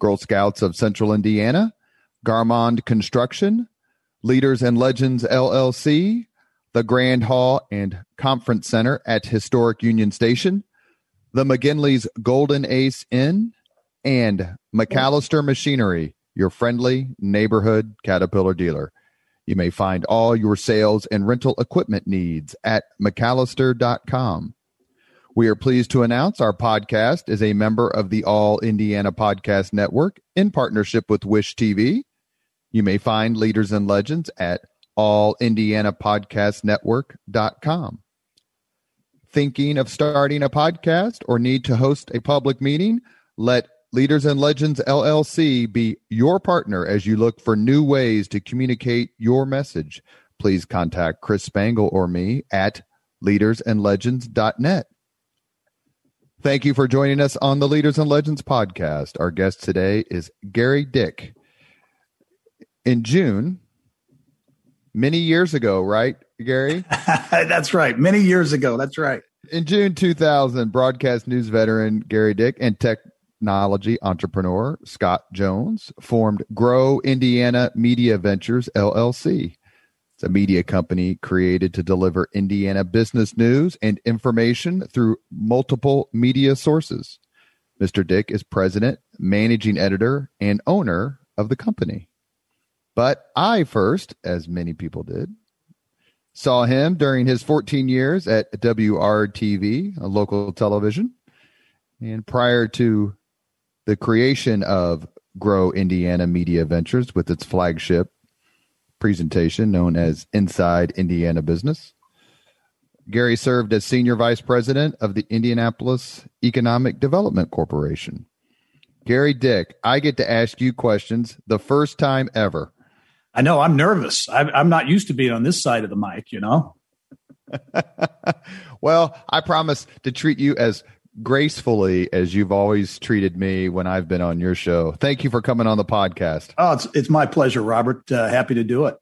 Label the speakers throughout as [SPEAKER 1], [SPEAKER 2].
[SPEAKER 1] Girl Scouts of Central Indiana, Garmong Construction, Leaders and Legends LLC, the Grand Hall and Conference Center at Historic Union Station, the McGinley's Golden Ace Inn, and MacAllister Machinery, your friendly neighborhood Caterpillar dealer. You may find all your sales and rental equipment needs at MacAllister.com. We are pleased to announce our podcast is a member of the All Indiana Podcast Network in partnership with Wish TV. You may find Leaders and Legends at allindianapodcastnetwork.com. Thinking of starting a podcast or need to host a public meeting? Let Leaders and Legends LLC be your partner as you look for new ways to communicate your message. Please contact Chris Spangle or me at leadersandlegends.net. Thank you for joining us on the Leaders and Legends podcast. Our guest today is Gerry Dick. In June, many years ago, right, Gerry?
[SPEAKER 2] That's right. Many years ago. That's right.
[SPEAKER 1] In June 2000, broadcast news veteran Gerry Dick and technology entrepreneur Scott Jones formed Grow Indiana Media Ventures LLC. It's a media company created to deliver Indiana business news and information through multiple media sources. Mr. Dick is president, managing editor, and owner of the company. But I first, as many people did, saw him during his 14 years at WRTV, a local television. And prior to the creation of Grow Indiana Media Ventures with its flagship presentation known as Inside Indiana Business. Gerry served as Senior Vice President of the Indianapolis Economic Development Corporation. Gerry Dick, I get to ask you questions the first time ever.
[SPEAKER 2] I know I'm nervous. I'm not used to being on this side of the mic, you know?
[SPEAKER 1] well, I promise to treat you as gracefully as you've always treated me when I've been on your show. Thank you for coming on the podcast.
[SPEAKER 2] Oh, it's it's my pleasure, Robert. Uh, happy to do it.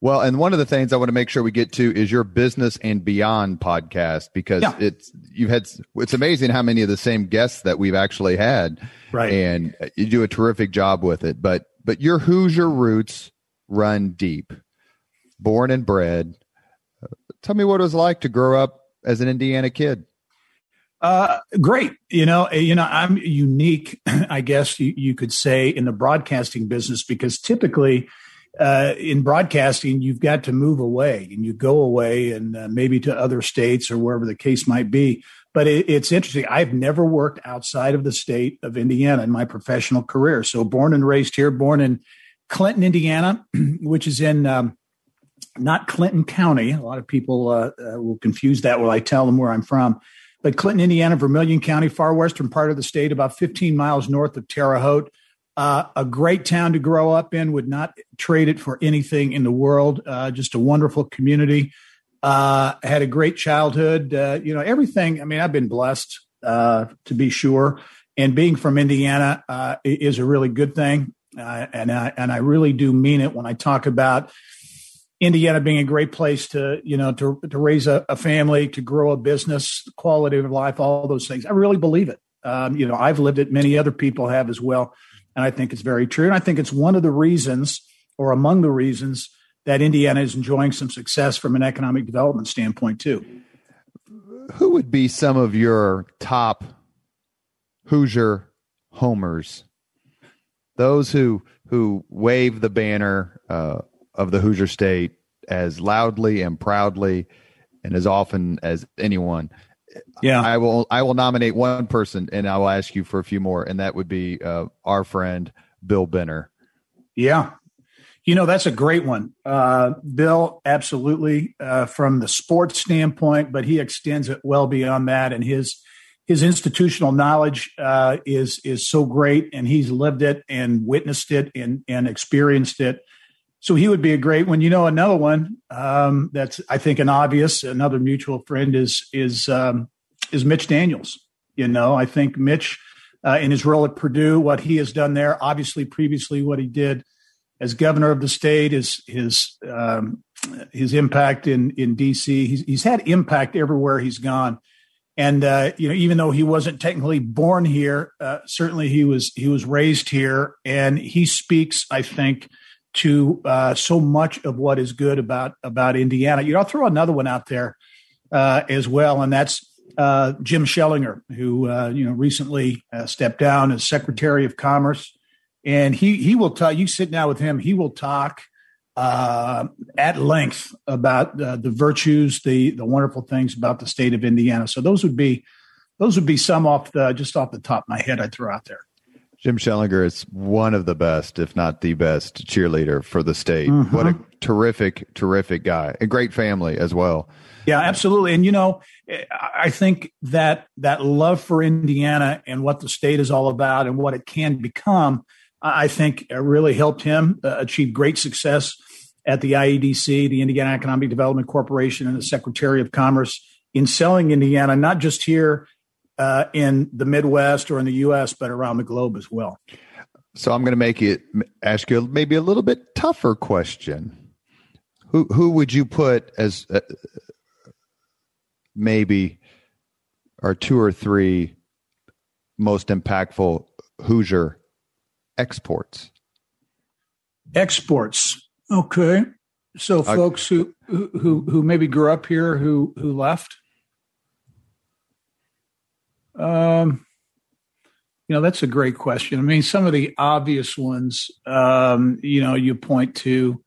[SPEAKER 1] Well, and one of the things I want to make sure we get to is your business and beyond podcast because yeah. it's you've had it's amazing how many of the same guests that we've actually had,
[SPEAKER 2] right?
[SPEAKER 1] And you do a terrific job with it. But but your Hoosier roots run deep, born and bred. Tell me what it was like to grow up as an Indiana kid.
[SPEAKER 2] Uh, great. You know, eh, you know, I'm unique, I guess you, you could say, in the broadcasting business because typically uh, in broadcasting, you've got to move away and you go away and uh, maybe to other states or wherever the case might be. But it, it's interesting. I've never worked outside of the state of Indiana in my professional career. So born and raised here, born in Clinton, Indiana, which is in um, not Clinton County. A lot of people uh, uh, will confuse that when I tell them where I'm from but Clinton, Indiana, Vermillion County, far western part of the state, about 15 miles north of Terre Haute. Uh, a great town to grow up in. Would not trade it for anything in the world. Uh, just a wonderful community. Uh, had a great childhood. Uh, you know everything. I mean, I've been blessed uh, to be sure. And being from Indiana uh, is a really good thing. and I, and I really do mean it when I talk about Indiana being a great place to, you know, to, to raise a, a, family, to grow a business, quality of life, all those things. I really believe it. Um, you know, I've lived it. Many other people have as well. And I think it's very true. And I think it's one of the reasons or among the reasons that Indiana is enjoying some success from an economic development standpoint too.
[SPEAKER 1] Who would be some of your top Hoosier homers? Those who, who wave the banner, uh, of the Hoosier State as loudly and proudly and as often as anyone.
[SPEAKER 2] Yeah,
[SPEAKER 1] I will. I will nominate one person, and I will ask you for a few more, and that would be uh, our friend Bill Benner.
[SPEAKER 2] Yeah, you know that's a great one, uh, Bill. Absolutely, uh, from the sports standpoint, but he extends it well beyond that, and his his institutional knowledge uh, is is so great, and he's lived it and witnessed it and and experienced it. So he would be a great one. You know, another one um, that's I think an obvious, another mutual friend is is um, is Mitch Daniels. You know, I think Mitch uh, in his role at Purdue, what he has done there, obviously previously what he did as governor of the state, is his um, his impact in in DC. He's he's had impact everywhere he's gone. And uh, you know, even though he wasn't technically born here, uh, certainly he was he was raised here, and he speaks, I think, to uh, so much of what is good about about Indiana. You know, I'll throw another one out there uh, as well, and that's uh, Jim Schellinger, who uh, you know recently stepped down as Secretary of Commerce, and he he will talk. You sit down with him, he will talk uh, at length about uh, the virtues, the the wonderful things about the state of Indiana. So those would be those would be some off the just off the top of my head I'd throw out there.
[SPEAKER 1] Jim Schellinger is one of the best, if not the best, cheerleader for the state. Mm-hmm. What a terrific, terrific guy. A great family as well.
[SPEAKER 2] Yeah, absolutely. And you know, I think that that love for Indiana and what the state is all about and what it can become I think really helped him uh, achieve great success at the IEDC, the Indiana Economic Development Corporation, and the Secretary of Commerce in selling Indiana, not just here uh, in the Midwest or in the U.S., but around the globe as well.
[SPEAKER 1] So I'm going to make it ask you maybe a little bit tougher question. Who who would you put as uh, maybe our two or three most impactful Hoosier exports?
[SPEAKER 2] Exports. Okay. So uh, folks who, who who maybe grew up here who who left. Um you know that's a great question. I mean some of the obvious ones um you know you point to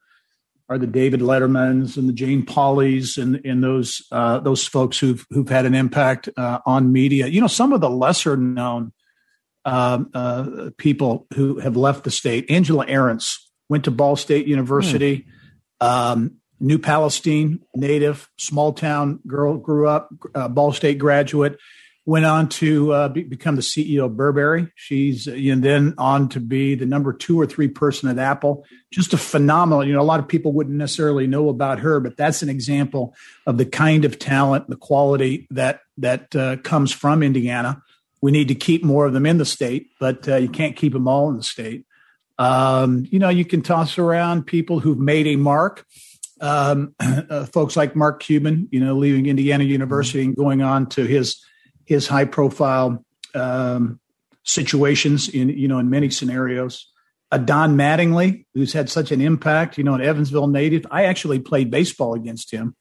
[SPEAKER 2] are the David Lettermans and the Jane Pauleys and and those uh, those folks who've who've had an impact uh, on media. You know, some of the lesser known um, uh, people who have left the state. Angela Ahrendts went to Ball State University, hmm. um, New Palestine native, small town girl, grew up, uh, Ball State graduate, went on to uh, be, become the CEO of Burberry. She's and then on to be the number two or three person at Apple. Just a phenomenal. You know, a lot of people wouldn't necessarily know about her, but that's an example of the kind of talent, the quality that that uh, comes from Indiana we need to keep more of them in the state, but uh, you can't keep them all in the state. Um, you know, you can toss around people who've made a mark. Um, uh, folks like Mark Cuban, you know, leaving Indiana University and going on to his his high profile um, situations in you know in many scenarios. A Don Mattingly, who's had such an impact, you know, an Evansville native. I actually played baseball against him,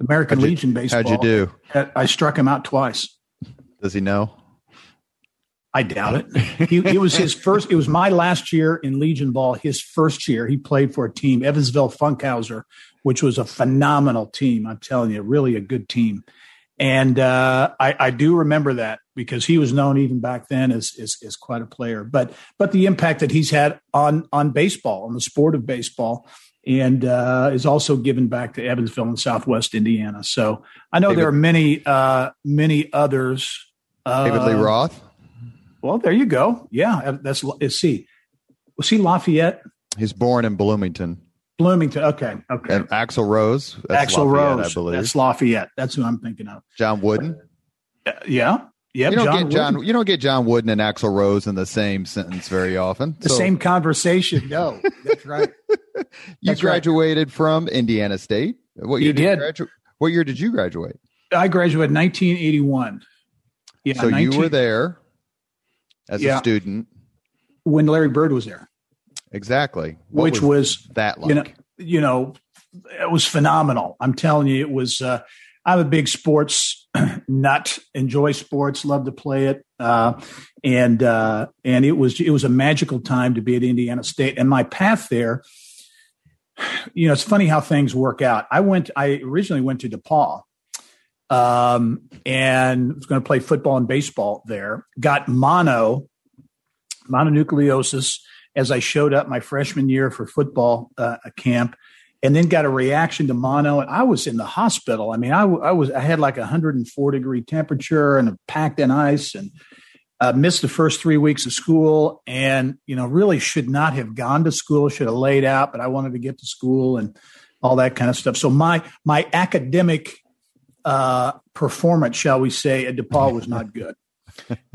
[SPEAKER 2] American how'd Legion
[SPEAKER 1] you,
[SPEAKER 2] baseball.
[SPEAKER 1] How'd you
[SPEAKER 2] do? I struck him out twice.
[SPEAKER 1] Does he know?
[SPEAKER 2] I doubt it. He, it was his first. It was my last year in Legion ball. His first year, he played for a team, Evansville Funkhouser, which was a phenomenal team. I'm telling you, really a good team. And uh, I, I, do remember that because he was known even back then as, as, as quite a player. But but the impact that he's had on on baseball, on the sport of baseball, and uh, is also given back to Evansville and Southwest Indiana. So I know David, there are many uh, many others.
[SPEAKER 1] David Lee uh, Roth.
[SPEAKER 2] Well, there you go. Yeah, uh, that's is see. Was he Lafayette?
[SPEAKER 1] He's born in Bloomington.
[SPEAKER 2] Bloomington. Okay. Okay.
[SPEAKER 1] And Axl Rose.
[SPEAKER 2] Axl Rose. I believe that's Lafayette. That's who I'm thinking of.
[SPEAKER 1] John Wooden.
[SPEAKER 2] Uh, yeah. Yeah.
[SPEAKER 1] You don't John get John. You don't get John Wooden and Axl Rose in the same sentence very often.
[SPEAKER 2] The so. same conversation. No, that's right.
[SPEAKER 1] you that's graduated right. from Indiana State. What year did, did. You gradu- What year did you graduate?
[SPEAKER 2] I graduated 1981.
[SPEAKER 1] Yeah. So 19- you were there as yeah. a student
[SPEAKER 2] when Larry Bird was there.
[SPEAKER 1] Exactly.
[SPEAKER 2] What Which was,
[SPEAKER 1] was, that like?
[SPEAKER 2] You know, you know, it was phenomenal. I'm telling you, it was. Uh, I'm a big sports nut. Enjoy sports. Love to play it. Uh, and uh, and it was it was a magical time to be at Indiana State. And my path there, you know, it's funny how things work out. I went. I originally went to DePaul um, and was going to play football and baseball there. Got mono, mononucleosis as I showed up my freshman year for football uh, camp. and then got a reaction to mono. And I was in the hospital. I mean, I, I was I had like a 104 degree temperature and packed in ice and uh, missed the first three weeks of school and you know really should not have gone to school should have laid out but i wanted to get to school and all that kind of stuff so my my academic uh, performance shall we say at depaul was not good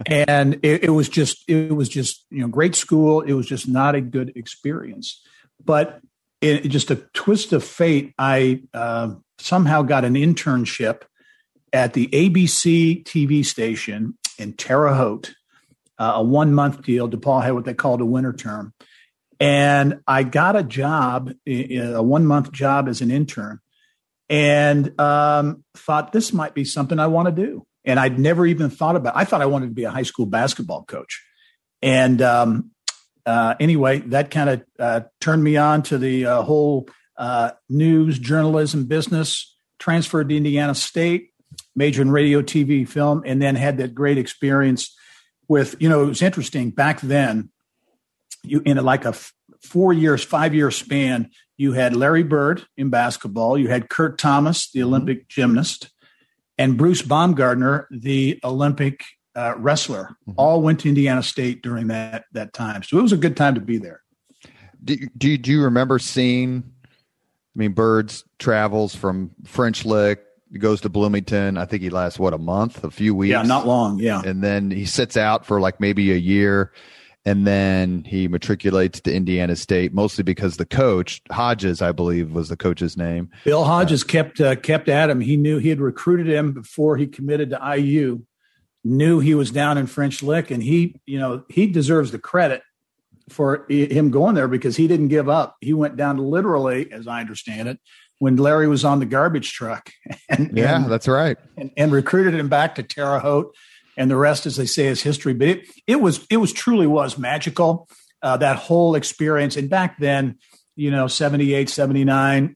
[SPEAKER 2] and it, it, was just it was just you know great school it was just not a good experience but just a twist of fate i uh, somehow got an internship at the abc tv station in Terre Haute, uh, a one month deal. DePaul had what they called a winter term. And I got a job, a one month job as an intern, and um, thought this might be something I want to do. And I'd never even thought about. It. I thought I wanted to be a high school basketball coach. And um, uh, anyway, that kind of uh, turned me on to the uh, whole uh, news journalism business. Transferred to Indiana State, major in radio, TV, film, and then had that great experience with, you know, it was interesting back then. You in like a f- four years, five year span, you had Larry Bird in basketball, you had Kurt Thomas, the mm-hmm. Olympic mm-hmm. gymnast, and Bruce Baumgartner, the Olympic uh, wrestler. Mm-hmm. All went to Indiana State during that that time, so it was a good time to be there.
[SPEAKER 1] Do, do, do you remember seeing? I mean, Birds travels from French Lick goes to Bloomington. I think he lasts what a month, a few weeks.
[SPEAKER 2] Yeah, not long. Yeah,
[SPEAKER 1] and then he sits out for like maybe a year, and then he matriculates to Indiana State, mostly because the coach Hodges, I believe, was the coach's name.
[SPEAKER 2] Bill Hodges uh, kept uh, kept at him. He knew he had recruited him before he committed to IU. Knew he was down in French Lick, and he, you know, he deserves the credit for him going there because he didn't give up. He went down literally, as I understand it, when Larry was on the garbage truck.
[SPEAKER 1] And, yeah, and, that's right.
[SPEAKER 2] And, and, recruited him back to Terre Haute, and the rest, as they say, is history. But it it was it was truly was magical uh, that whole experience. And back then, you know, 78, 79,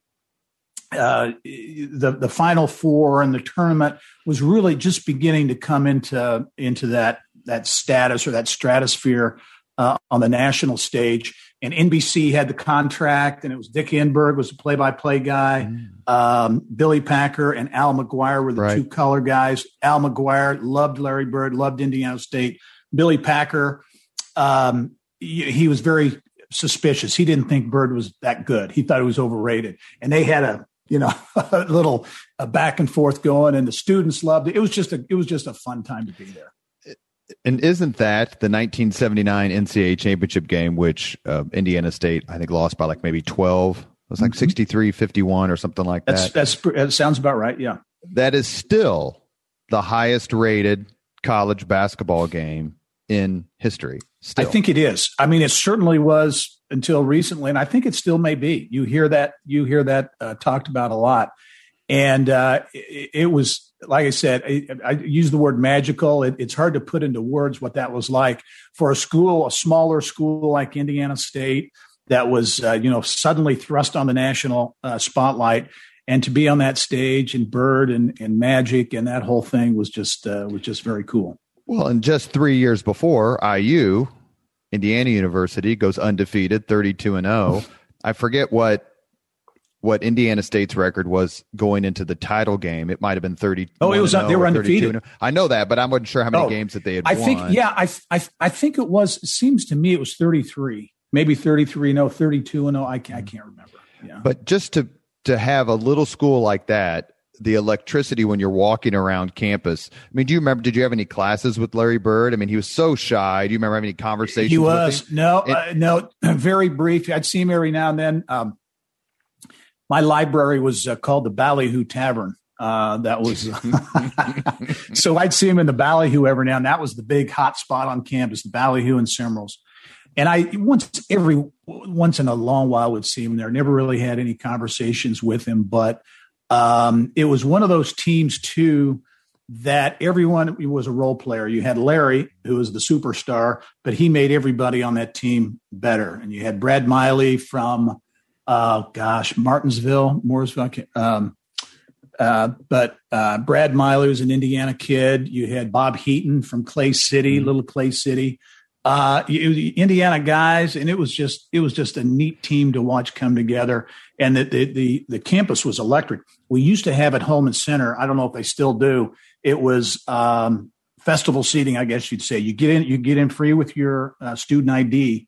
[SPEAKER 2] uh, the the final four and the tournament was really just beginning to come into into that that status or that stratosphere uh, on the national stage and NBC had the contract, and it was Dick Enberg was the play-by-play guy. Mm. Um, Billy Packer and Al McGuire were the right. two color guys. Al McGuire loved Larry Bird, loved Indiana State. Billy Packer, um, he, was very suspicious. He didn't think Bird was that good. He thought he was overrated, and they had a you know a little a back and forth going, and the students loved it. It was just a it was just a fun time to be there
[SPEAKER 1] and isn't that the 1979 NCAA championship game, which uh, Indiana State, I think, lost by like maybe 12? It was like mm-hmm. 63 51 or something like
[SPEAKER 2] that. That's, that's, that sounds about right. Yeah.
[SPEAKER 1] That is still the highest rated college basketball game in history. Still.
[SPEAKER 2] I think it is. I mean, it certainly was until recently, and I think it still may be. You hear that, you hear that uh, talked about a lot. And uh, it, it was like I said, I, I use the word magical. It, it's hard to put into words what that was like for a school, a smaller school like Indiana State, that was uh, you know suddenly thrust on the national uh, spotlight, and to be on that stage and Bird and, and Magic and that whole thing was just uh, was just very cool.
[SPEAKER 1] Well, and just three years before IU, Indiana University goes undefeated, thirty-two and zero. Oh. I forget what what Indiana State's record was going into the title game. It might have been 30.
[SPEAKER 2] Oh, it was, they were undefeated.
[SPEAKER 1] I know that, but I wasn't sure how many oh, games that they had
[SPEAKER 2] I
[SPEAKER 1] won.
[SPEAKER 2] think, yeah, I, I, I think it was, it seems to me it was 33, maybe 33, no, 32 and no, I can't, I can't remember. Yeah.
[SPEAKER 1] But just to, to have a little school like that, the electricity when you're walking around campus. I mean, do you remember? Did you have any classes with Larry Bird? I mean, he was so shy. Do you remember having any conversations?
[SPEAKER 2] He was no, uh, no, very brief. I'd see him every now and then. Um, my library was uh, called the Ballyhoo Tavern. Uh, that was so I'd see him in the Ballyhoo every now and that was the big hot spot on campus, the Ballyhoo and Semrel's. And I once every once in a long while would see him there. Never really had any conversations with him, but um, it was one of those teams too that everyone was a role player. You had Larry, who was the superstar, but he made everybody on that team better. And you had Brad Miley from uh, gosh, Martinsville, Mooresville. Um, uh, but uh, Brad Miley was an Indiana kid. You had Bob Heaton from Clay City, mm-hmm. little Clay City. uh, Indiana guys, and it was just it was just a neat team to watch come together. And the, the the the, campus was electric. We used to have at Hulman Center. I don't know if they still do. It was um, festival seating, I guess you'd say. You get in, you get in free with your uh, student ID,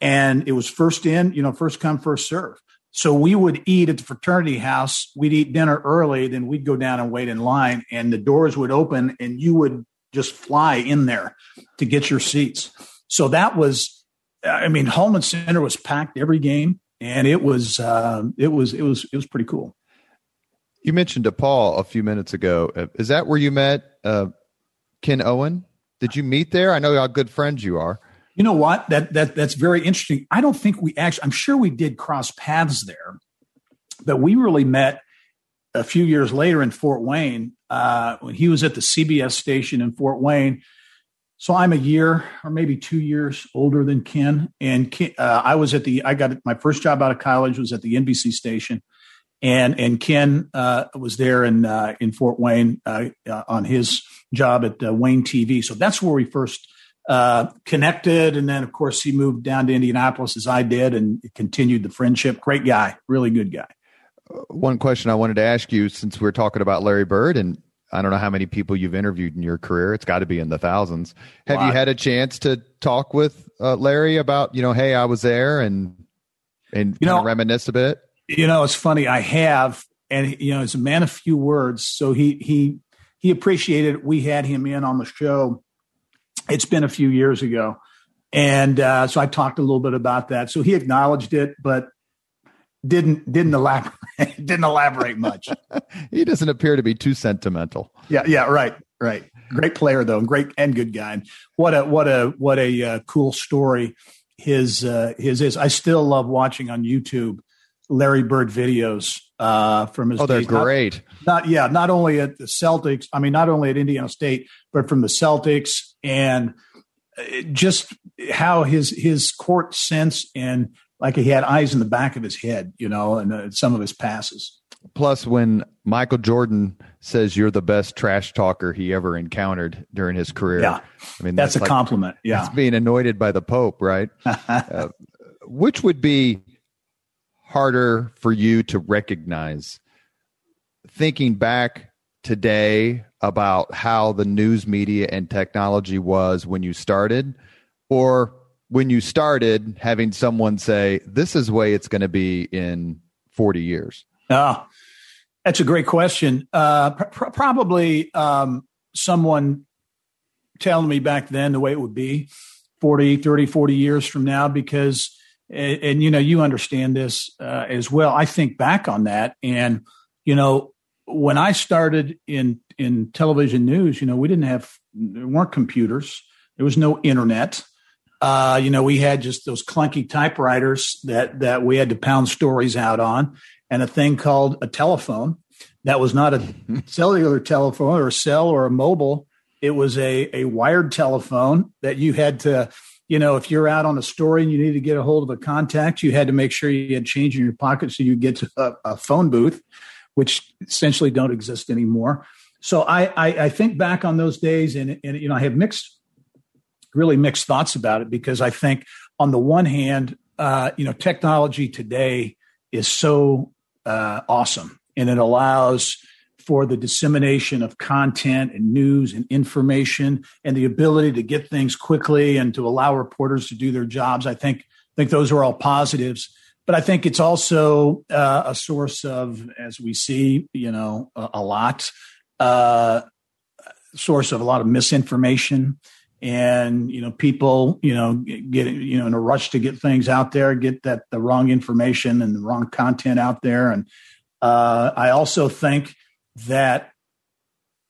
[SPEAKER 2] and it was first in, you know, first come, first serve. So we would eat at the fraternity house. We'd eat dinner early, then we'd go down and wait in line, and the doors would open, and you would just fly in there to get your seats. So that was, I mean, Hulman Center was packed every game, and it was, uh, it was, it was, it was pretty cool.
[SPEAKER 1] You mentioned DePaul a few minutes ago. Is that where you met uh, Ken Owen? Did you meet there? I know how good friends you are.
[SPEAKER 2] You know what? That that that's very interesting. I don't think we actually. I'm sure we did cross paths there, but we really met a few years later in Fort Wayne uh, when he was at the CBS station in Fort Wayne. So I'm a year or maybe two years older than Ken, and Ken, uh, I was at the. I got my first job out of college was at the NBC station, and and Ken uh, was there in uh, in Fort Wayne uh, uh, on his job at WANE TV. So that's where we first connected, and then of course he moved down to Indianapolis as I did, and continued the friendship. Great guy, really good guy
[SPEAKER 1] one question I wanted to ask you since we're talking about Larry Bird and I don't know how many people you've interviewed in your career. It's got to be in the thousands. Have you had a chance to talk with uh, Larry about, you know, hey, I was there and and you know, reminisce a bit?
[SPEAKER 2] You know, it's funny. I have, and you know, he's a man of few words. So he he he appreciated. We had him in on the show. It's been a few years ago, and uh, so I talked a little bit about that. So he acknowledged it, but didn't didn't elaborate didn't elaborate much.
[SPEAKER 1] he doesn't appear to be too sentimental.
[SPEAKER 2] Yeah, yeah, right, right. Great player though, and great and good guy. And what a what a what a uh, cool story his uh, his is. I still love watching on YouTube Larry Bird videos uh, from his.
[SPEAKER 1] Oh, they're days. great.
[SPEAKER 2] Not, not yeah, not only at the Celtics. I mean, not only at Indiana State, but from the Celtics and uh, just how his his court sense and like he had eyes in the back of his head, you know, and uh, some of his passes.
[SPEAKER 1] Plus, when Michael Jordan says you're the best trash talker he ever encountered during his career,
[SPEAKER 2] yeah, I mean that's, that's a like, compliment. Yeah,
[SPEAKER 1] it's being anointed by the Pope, right? uh, which would be harder for you to recognize? Thinking back today about how the news media and technology was when you started, or when you started having someone say, this is the way it's going to be in 40 years?
[SPEAKER 2] Oh, that's a great question. Uh, pr- probably um, someone telling me back then the way it would be 40, 30, 40 years from now, because, and, and you know, you understand this uh, as well. I think back on that and, you know, when I started in, in television news, you know, we didn't have, there weren't computers. There was no internet. Uh, you know, we had just those clunky typewriters that that we had to pound stories out on, and a thing called a telephone. That was not a cellular telephone or a cell or a mobile. It was a a wired telephone that you had to, you know, if you're out on a story and you need to get a hold of a contact, you had to make sure you had change in your pocket so you get to a, a phone booth, which essentially don't exist anymore. So I, I, I think back on those days, and and you know, I have mixed really mixed thoughts about it because I think on the one hand, uh, you know, technology today is so uh, awesome and it allows for the dissemination of content and news and information and the ability to get things quickly and to allow reporters to do their jobs. I think think those are all positives. But I think it's also uh, a source of, as we see, you know, a, a lot, uh, source of a lot of misinformation and you know people you know get you know in a rush to get things out there get that the wrong information and the wrong content out there. And uh, i also think that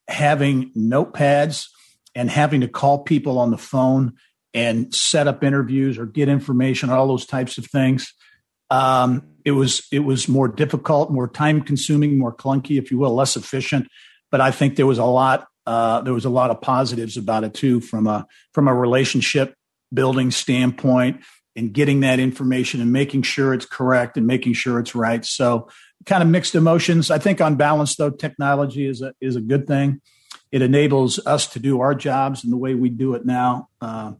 [SPEAKER 2] having notepads and having to call people on the phone and set up interviews or get information all those types of things um, it was it was more difficult more time consuming more clunky if you will less efficient but i think there was a lot uh, there was a lot of positives about it too, from a from a relationship building standpoint, and getting that information and making sure it's correct and making sure it's right. So, kind of mixed emotions. I think on balance, though, technology is a is a good thing. It enables us to do our jobs in the way we do it now. Uh,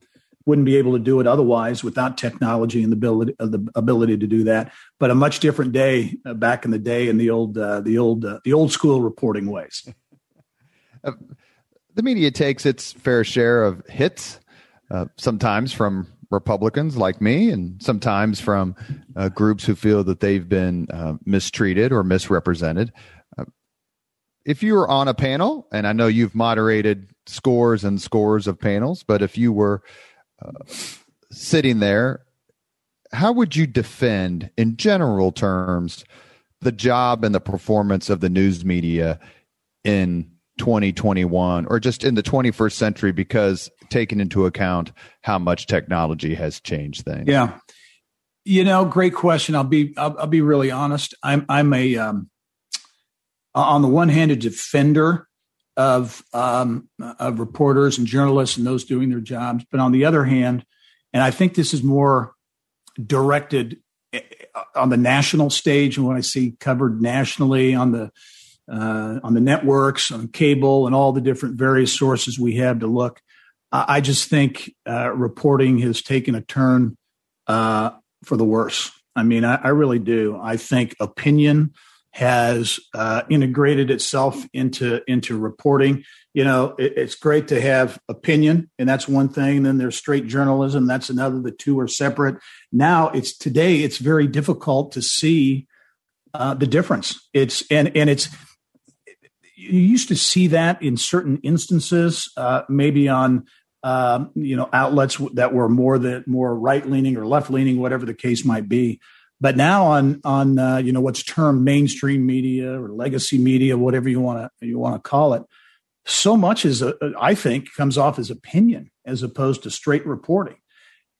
[SPEAKER 2] wouldn't be able to do it otherwise without technology and the ability uh, the ability to do that. But a much different day uh, back in the day in the old uh, the old uh, the old school reporting ways.
[SPEAKER 1] Uh, the media takes its fair share of hits, uh, sometimes from Republicans like me, and sometimes from groups who feel that they've been mistreated or misrepresented. if you were on a panel, and I know you've moderated scores and scores of panels, but if you were sitting there, how would you defend, in general terms, the job and the performance of the news media in 2021 or just in the 21st century? Because taking into account how much technology has changed things.
[SPEAKER 2] Yeah. You know great question. I'll be i'll, I'll be really honest. I'm i'm a um, on the one hand a defender of um, of reporters and journalists and those doing their jobs. But on the other hand, and I think this is more directed eh, on the national stage, and what I see covered nationally on the uh, on the networks, on cable, and all the different various sources we have to look, I just think uh, reporting has taken a turn uh, for the worse. I mean, I, I really do. I think opinion has uh, integrated itself into into reporting. You know, it, it's great to have opinion, and that's one thing. And then there's straight journalism. That's another. The two are separate. Now it's today. It's very difficult to see uh, the difference. It's and and it's you used to see that in certain instances, uh, maybe on um, you know outlets that were more that more right leaning or left leaning, whatever the case might be. But now on on uh, you know what's termed mainstream media or legacy media, whatever you want to you want to call it, so much is a, I think comes off as opinion as opposed to straight reporting,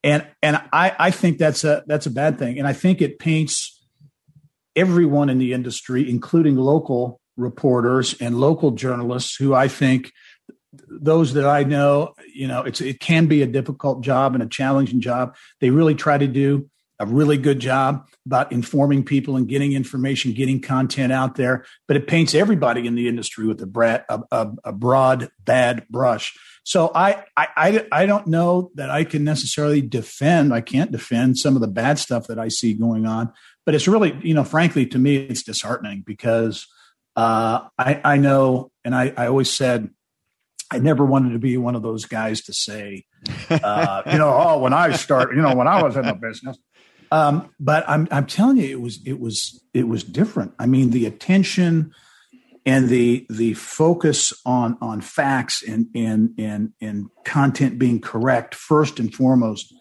[SPEAKER 2] and and I I think that's a that's a bad thing, and I think it paints everyone in the industry, including local reporters and local journalists, who I think those that I know, you know, it's it can be a difficult job and a challenging job. They really try to do a really good job about informing people and getting information, getting content out there. But it paints everybody in the industry with a, broad, a, a, a broad bad brush. So I, I I don't know that I can necessarily defend. I can't defend some of the bad stuff that I see going on. But it's really, you know, frankly, to me, it's disheartening because uh, I, I know, and I, I always said I never wanted to be one of those guys to say, uh, you know, oh, when I start, you know, when I was in the business, um, but I'm I'm telling you, it was it was it was different. I mean, the attention and the the focus on on facts and and and and content being correct first and foremost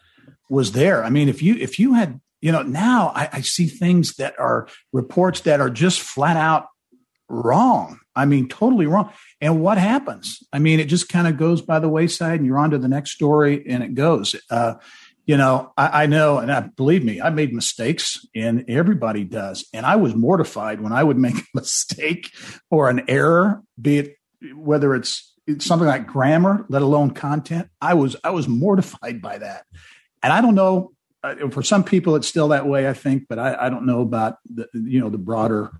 [SPEAKER 2] was there. I mean, if you if you had you know now I, I see things that are reports that are just flat out wrong. I mean, totally wrong. And what happens? I mean, it just kind of goes by the wayside, and you're on to the next story, and it goes. Uh, you know, I, I, know, and I, believe me, I made mistakes, and everybody does. And I was mortified when I would make a mistake or an error, be it whether it's, it's something like grammar, let alone content. I was I was mortified by that, and I don't know. Uh, for some people, it's still that way, I think, but I, I don't know about the you know the broader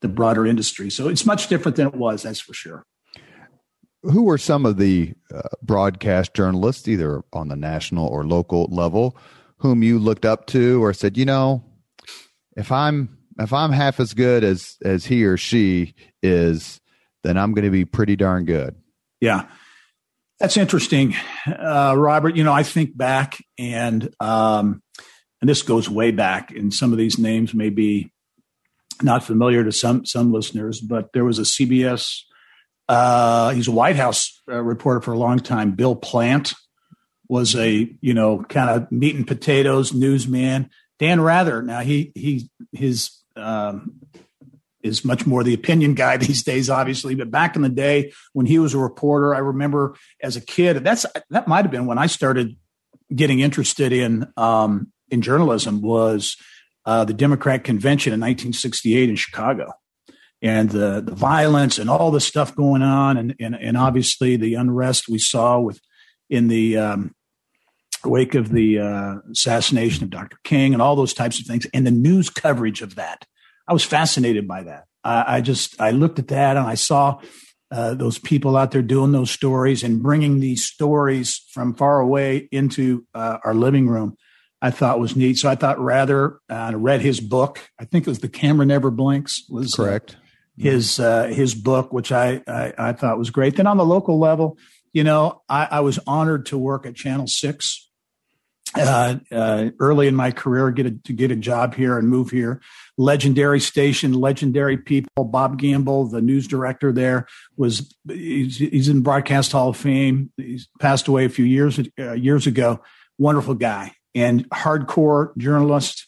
[SPEAKER 2] the broader industry. So it's much different than it was, that's for sure
[SPEAKER 1] who were some of the uh, broadcast journalists, either on the national or local level, whom you looked up to or said, you know, if I'm if I'm half as good as as he or she is, then I'm going to be pretty darn good.
[SPEAKER 2] Yeah, that's interesting, uh, Robert. You know, I think back and um, and this goes way back, and some of these names may be not familiar to some some listeners, but there was a CBS uh, he's a White House uh, reporter for a long time. Bill Plant was a you know kind of meat and potatoes newsman. Dan Rather now he he his um, is much more the opinion guy these days, obviously. But back in the day when he was a reporter, I remember as a kid. That's that might have been when I started getting interested in um, in journalism was uh, the Democrat convention in 1968 in Chicago and the, the violence and all the stuff going on and, and, and obviously the unrest we saw with in the um, wake of the uh, assassination of Dr. King and all those types of things and the news coverage of that. I was fascinated by that. I, I just I looked at that and I saw uh, those people out there doing those stories and bringing these stories from far away into uh, our living room, I thought was neat. So I thought rather uh, read his book. I think it was The Camera Never Blinks. Was
[SPEAKER 1] uh, correct.
[SPEAKER 2] His uh, his book, which I, I, I thought was great. Then on the local level, you know, I, I was honored to work at Channel Six uh, uh, early in my career, get a, to get a job here and move here. Legendary station, legendary people. Bob Gamble, the news director there, was he's, he's in Broadcast Hall of Fame. He's passed away a few years uh, years ago. Wonderful guy and hardcore journalist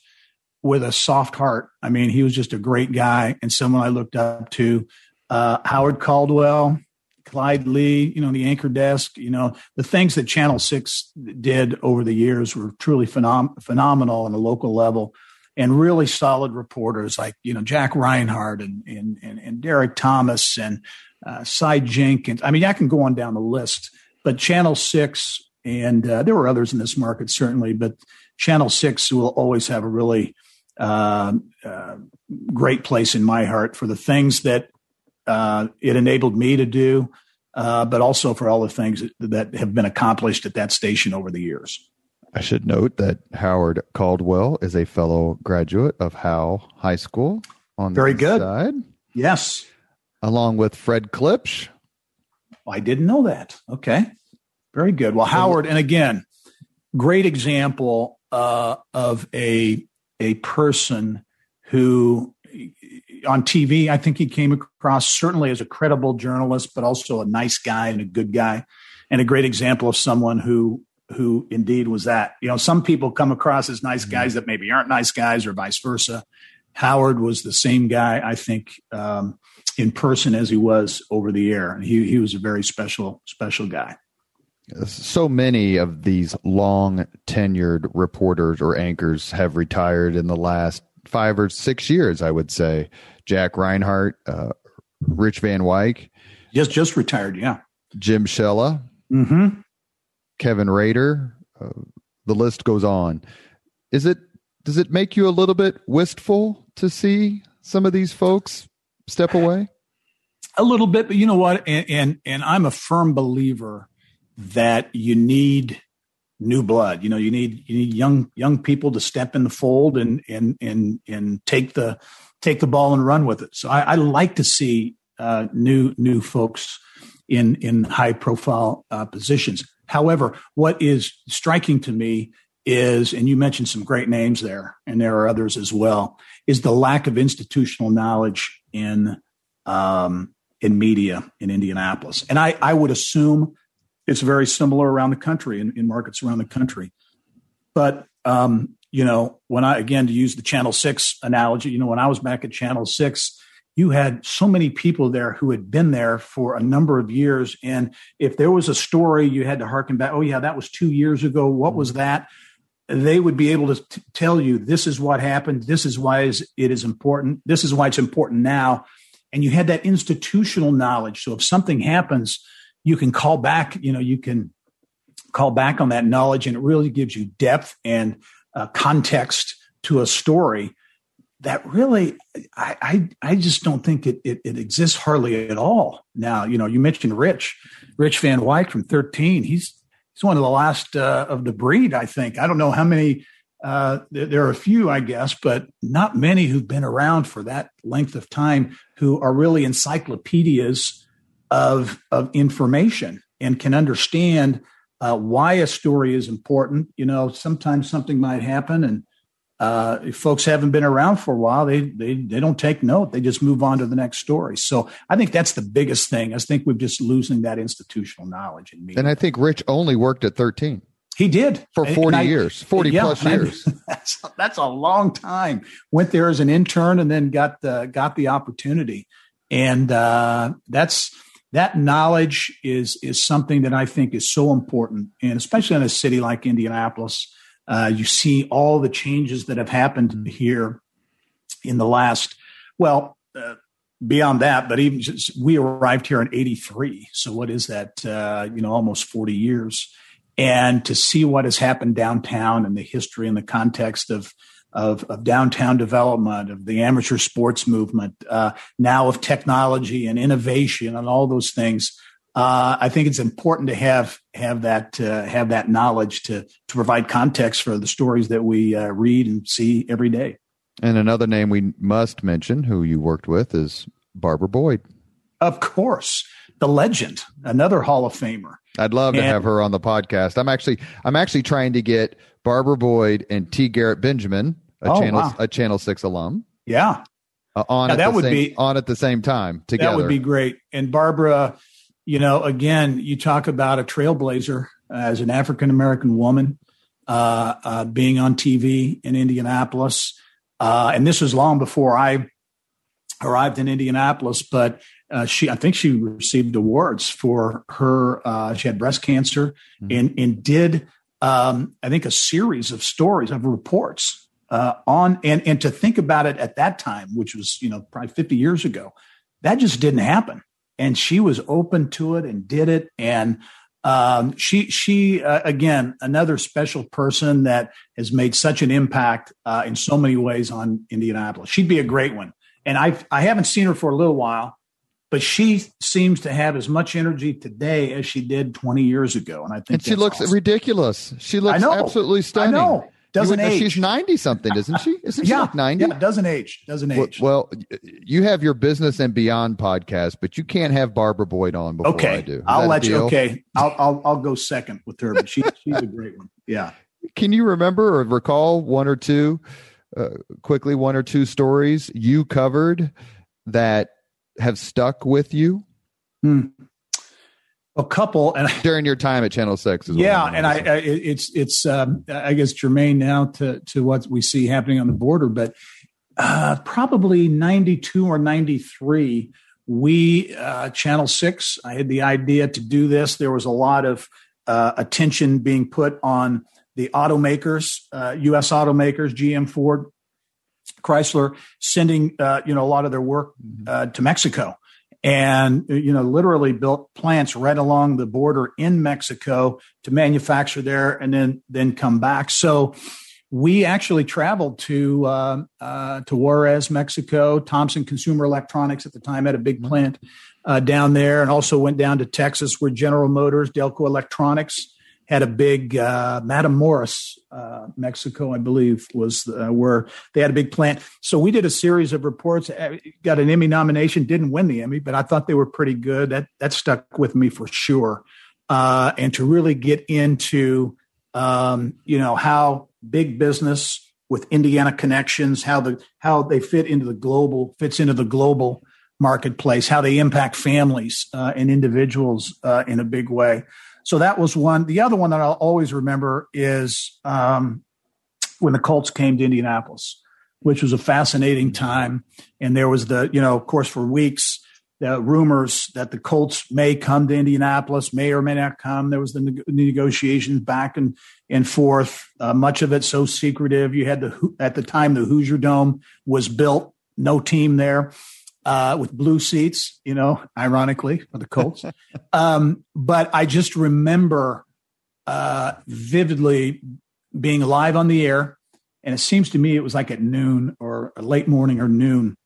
[SPEAKER 2] with a soft heart. I mean, he was just a great guy and someone I looked up to. Uh, Howard Caldwell, Clyde Lee, you know, the anchor desk, you know, the things that Channel 6 did over the years were truly phenom- phenomenal on a local level and really solid reporters like, you know, Jack Rinehart and, and, and, and Derek Thomas and uh, Cy Jenkins. I mean, I can go on down the list, but Channel 6 and uh, there were others in this market certainly, but Channel 6 will always have a really uh, uh great place in my heart for the things that uh, it enabled me to do, uh, but also for all the things that, that have been accomplished at that station over the years.
[SPEAKER 1] I should note that Howard Caldwell is a fellow graduate of Howe High School on the
[SPEAKER 2] very good
[SPEAKER 1] side.
[SPEAKER 2] Yes,
[SPEAKER 1] along with Fred Klipsch.
[SPEAKER 2] I didn't know that. Okay, very good. Well, Howard, and again, great example uh, of a a person who on TV, I think he came across certainly as a credible journalist, but also a nice guy and a good guy, and a great example of someone who who indeed was that. You know, some people come across as nice guys mm-hmm. that maybe aren't nice guys, or vice versa. Howard was the same guy, I think, um, in person as he was over the air, and he he was a very special special guy.
[SPEAKER 1] So many of these long tenured reporters or anchors have retired in the last five or six years, I would say. Jack Rinehart, uh, Rich Van Wyk.
[SPEAKER 2] Just just retired, yeah.
[SPEAKER 1] Jim Shella,
[SPEAKER 2] mm-hmm.
[SPEAKER 1] Kevin Rader. Uh, the list goes on. Is it does it make you a little bit wistful to see some of these folks step away?
[SPEAKER 2] A little bit, but you know what? And and, and I'm a firm believer that you need new blood. You know, you need you need young young people to step in the fold and and and and take the take the ball and run with it. So I, I like to see uh, new new folks in in high profile uh, positions. However, what is striking to me is, and you mentioned some great names there, and there are others as well, is the lack of institutional knowledge in um, in media in Indianapolis. And I, I would assume it's very similar around the country in, in markets around the country. But um, you know, when I again to use the Channel Six analogy, you know, when I was back at Channel Six, you had so many people there who had been there for a number of years, and if there was a story, you had to harken back. Oh yeah, that was two years ago. What was that? They would be able to t- tell you this is what happened. This is why it is important. This is why it's important now. And you had that institutional knowledge. So if something happens, you can call back, you know, you can call back on that knowledge and it really gives you depth and uh, context to a story that really I, I, I just don't think it, it, it exists hardly at all now. You know, you mentioned Rich, Rich Van Wyk from 13. He's he's one of the last uh, of the breed, I think. I don't know how many. Uh, there, there, are a few, I guess, but not many who've been around for that length of time who are really encyclopedias of of information and can understand uh, why a story is important. You know, sometimes something might happen, and uh, if folks haven't been around for a while, they they they don't take note. They just move on to the next story. So I think that's the biggest thing. I think we're just losing that institutional knowledge in me.
[SPEAKER 1] And I think Rich only worked at thirteen.
[SPEAKER 2] He did
[SPEAKER 1] for forty I, years, forty yeah, plus years.
[SPEAKER 2] that's that's a long time. Went there as an intern and then got the got the opportunity, and uh, that's that knowledge is is something that I think is so important, and especially in a city like Indianapolis, uh, you see all the changes that have happened here in the last well. Uh, beyond that, but even just, we arrived here in '83, so what is that? Uh, you know, almost 40 years, and to see what has happened downtown and the history and the context of of, of downtown development, of the amateur sports movement, uh, now of technology and innovation and all those things. Uh, I think it's important to have have that uh, have that knowledge to to provide context for the stories that we uh, read and see every day.
[SPEAKER 1] And another name we must mention, who you worked with, is Barbara Boyd.
[SPEAKER 2] Of course, the legend, another Hall of Famer.
[SPEAKER 1] I'd love to have her on the podcast. I'm actually I'm actually trying to get Barbara Boyd and T. Garrett Benjamin, a oh, channel wow. a Channel Six alum.
[SPEAKER 2] Yeah,
[SPEAKER 1] uh, on now, that would same, be on at the same time together.
[SPEAKER 2] That would be great. And Barbara you know, again, you talk about a trailblazer as an African American woman uh, uh, being on TV in Indianapolis. Uh, and this was long before I arrived in Indianapolis, but uh, she, I think she received awards for her. Uh, she had breast cancer mm-hmm. and, and did, um, I think, a series of stories of reports uh, on, and, and to think about it at that time, which was, you know, probably 50 years ago, that just didn't happen and she was open to it and did it and um, she she uh, again another special person that has made such an impact uh, in so many ways on Indianapolis. She'd be a great one, and I I haven't seen her for a little while, but she seems to have as much energy today as she did 20 years ago, and I think
[SPEAKER 1] and she looks awesome. ridiculous. She looks absolutely stunning.
[SPEAKER 2] Doesn't age.
[SPEAKER 1] She's ninety something, isn't she? Isn't
[SPEAKER 2] yeah,
[SPEAKER 1] she like ninety?
[SPEAKER 2] Yeah, doesn't age. Doesn't age.
[SPEAKER 1] Well, well, you have your business and beyond podcast, but you can't have Barbara Boyd on before
[SPEAKER 2] okay.
[SPEAKER 1] I do. Is
[SPEAKER 2] I'll let you. Okay, I'll, I'll I'll go second with her, but she, she's a great one. Yeah.
[SPEAKER 1] Can you remember or recall one or two, uh, quickly one or two stories you covered that have stuck with you?
[SPEAKER 2] Hmm a couple and
[SPEAKER 1] during your time at channel 6
[SPEAKER 2] yeah and I, I, it's it's um, i guess germane now to to what we see happening on the border but uh, probably 92 or 93 we uh, channel 6 i had the idea to do this. There was a lot of uh, attention being put on the automakers uh us uh, automakers gm ford chrysler sending uh, you know a lot of their work mm-hmm. uh, to mexico and you know literally built plants right along the border in Mexico to manufacture there and then then come back. So we actually traveled to uh, uh, to Juarez, Mexico. Thomson Consumer Electronics at the time had a big plant uh, down there, and also went down to Texas where General Motors, Delco Electronics had a big uh, Matamoros, uh, Mexico, I believe, was uh, where they had a big plant. So we did a series of reports. Uh, got an Emmy nomination, didn't win the Emmy, but I thought they were pretty good. That that stuck with me for sure. Uh, and to really get into, um, you know, how big business with Indiana connections, how the how they fit into the global fits into the global marketplace, how they impact families uh, and individuals in a big way. So that was one. The other one that I'll always remember is um, when the Colts came to Indianapolis, which was a fascinating time. And there was the, you know, of course, for weeks, the rumors that the Colts may come to Indianapolis, may or may not come. There was the ne- negotiations back and, and forth. Uh, much of it so secretive. You had the at the time the Hoosier Dome was built, no team there uh, with blue seats, you know, ironically for the Colts. um, but I just remember uh, vividly being live on the air. And it seems to me it was like at noon or late morning or noon